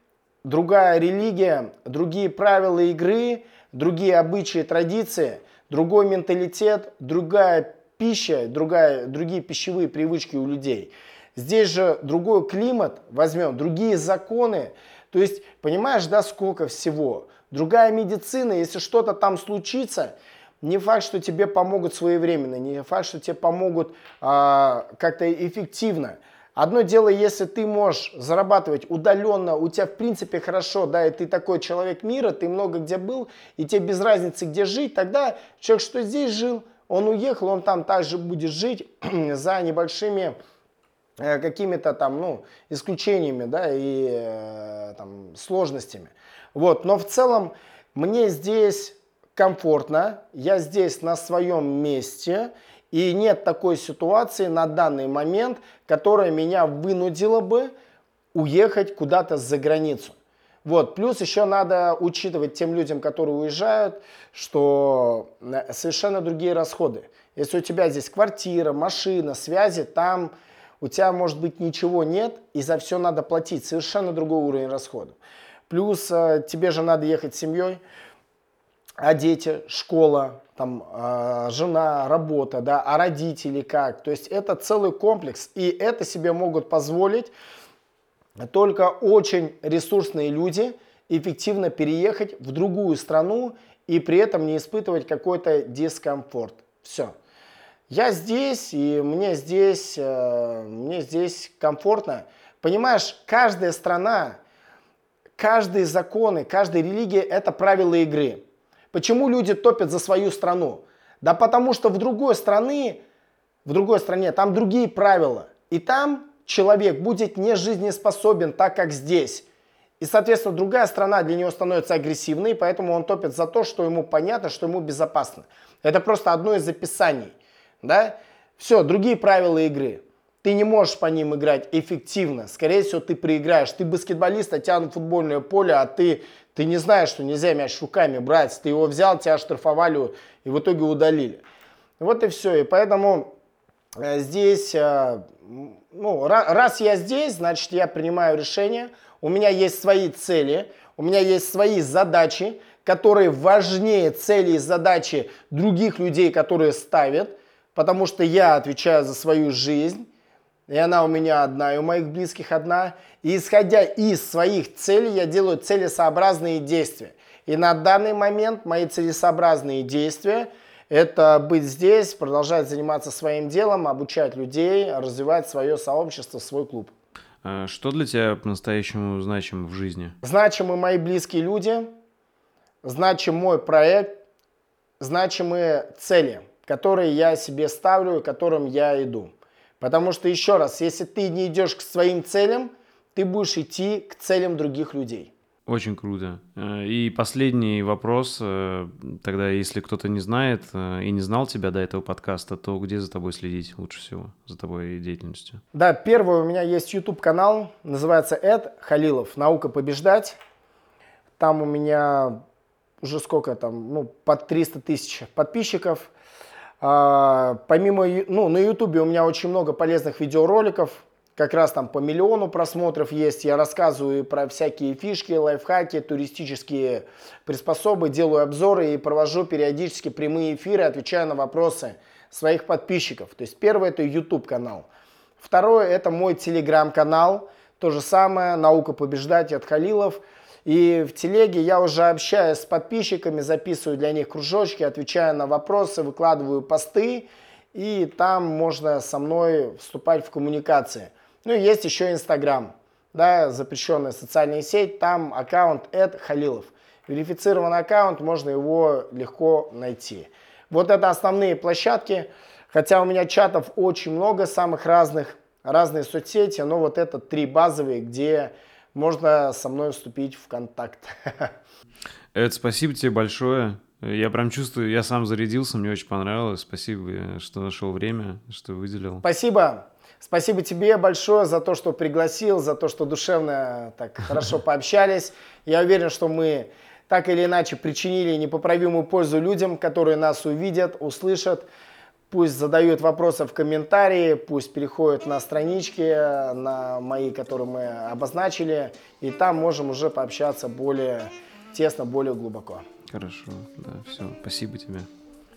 другая религия, другие правила игры, другие обычаи, традиции, другой менталитет, другая пища, другая, другие пищевые привычки у людей. Здесь же другой климат, возьмем, другие законы. То есть, понимаешь, да, сколько всего. Другая медицина, если что-то там случится, не факт, что тебе помогут своевременно, не факт, что тебе помогут а, как-то эффективно. Одно дело, если ты можешь зарабатывать удаленно, у тебя в принципе хорошо, да, и ты такой человек мира, ты много где был, и тебе без разницы, где жить, тогда человек, что здесь жил, он уехал, он там также будет жить за небольшими э, какими-то там, ну, исключениями, да, и э, там сложностями. Вот, но в целом мне здесь комфортно, я здесь на своем месте, и нет такой ситуации на данный момент, которая меня вынудила бы уехать куда-то за границу. Вот. Плюс еще надо учитывать тем людям, которые уезжают, что э, совершенно другие расходы. Если у тебя здесь квартира, машина, связи, там у тебя может быть ничего нет, и за все надо платить. Совершенно другой уровень расходов. Плюс э, тебе же надо ехать с семьей, а дети, школа, там, э, жена, работа, да, а родители как. То есть это целый комплекс, и это себе могут позволить только очень ресурсные люди эффективно переехать в другую страну и при этом не испытывать какой-то дискомфорт. Все. Я здесь, и мне здесь, э, мне здесь комфортно. Понимаешь, каждая страна, каждые законы, каждая религия – это правила игры. Почему люди топят за свою страну? Да потому что в другой стране, в другой стране там другие правила. И там человек будет не жизнеспособен так, как здесь. И, соответственно, другая страна для него становится агрессивной, поэтому он топит за то, что ему понятно, что ему безопасно. Это просто одно из описаний. Да? Все, другие правила игры. Ты не можешь по ним играть эффективно. Скорее всего, ты проиграешь. Ты баскетболист, а тянут футбольное поле, а ты ты не знаешь, что нельзя мяч руками брать. Ты его взял, тебя штрафовали и в итоге удалили. Вот и все. И поэтому э, здесь, э, ну, раз я здесь, значит, я принимаю решение. У меня есть свои цели, у меня есть свои задачи, которые важнее цели и задачи других людей, которые ставят, потому что я отвечаю за свою жизнь. И она у меня одна, и у моих близких одна. И исходя из своих целей, я делаю целесообразные действия. И на данный момент мои целесообразные действия – это быть здесь, продолжать заниматься своим делом, обучать людей, развивать свое сообщество, свой клуб. А что для тебя по-настоящему значимо в жизни? Значимы мои близкие люди, значим мой проект, значимые цели, которые я себе ставлю и которым я иду. Потому что, еще раз, если ты не идешь к своим целям, ты будешь идти к целям других людей. Очень круто. Э, и последний вопрос. Э, тогда, если кто-то не знает э, и не знал тебя до этого подкаста, то где за тобой следить лучше всего, за твоей деятельностью? Да, первый у меня есть YouTube-канал, называется Эд Халилов «Наука побеждать». Там у меня уже сколько там, ну, под 300 тысяч подписчиков. А, помимо, ну, на ютубе у меня очень много полезных видеороликов, как раз там по миллиону просмотров есть. Я рассказываю про всякие фишки, лайфхаки, туристические приспособы, делаю обзоры и провожу периодически прямые эфиры, отвечаю на вопросы своих подписчиков. То есть первое это YouTube канал. Второе это мой телеграм-канал. То же самое, наука побеждать от Халилов. И в телеге я уже общаюсь с подписчиками, записываю для них кружочки, отвечаю на вопросы, выкладываю посты. И там можно со мной вступать в коммуникации. Ну и есть еще Инстаграм, да, запрещенная социальная сеть. Там аккаунт Эд Халилов. Верифицированный аккаунт, можно его легко найти. Вот это основные площадки. Хотя у меня чатов очень много, самых разных, разные соцсети, но вот это три базовые, где можно со мной вступить в контакт. Эд, спасибо тебе большое. Я прям чувствую, я сам зарядился, мне очень понравилось. Спасибо, что нашел время, что выделил. Спасибо. Спасибо тебе большое за то, что пригласил, за то, что душевно так хорошо пообщались. Я уверен, что мы так или иначе причинили непоправимую пользу людям, которые нас увидят, услышат. Пусть задают вопросы в комментарии, пусть переходят на странички, на мои, которые мы обозначили, и там можем уже пообщаться более тесно, более глубоко. Хорошо, да, все, спасибо тебе.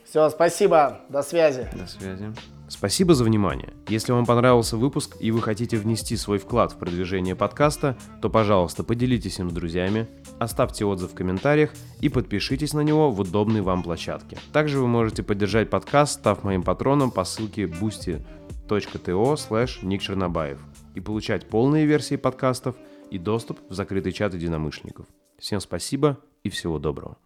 Все, спасибо, до связи. До связи. Спасибо за внимание. Если вам понравился выпуск и вы хотите внести свой вклад в продвижение подкаста, то, пожалуйста, поделитесь им с друзьями, оставьте отзыв в комментариях и подпишитесь на него в удобной вам площадке. Также вы можете поддержать подкаст, став моим патроном по ссылке boosty.to slash Ник и получать полные версии подкастов и доступ в закрытый чат единомышленников. Всем спасибо и всего доброго.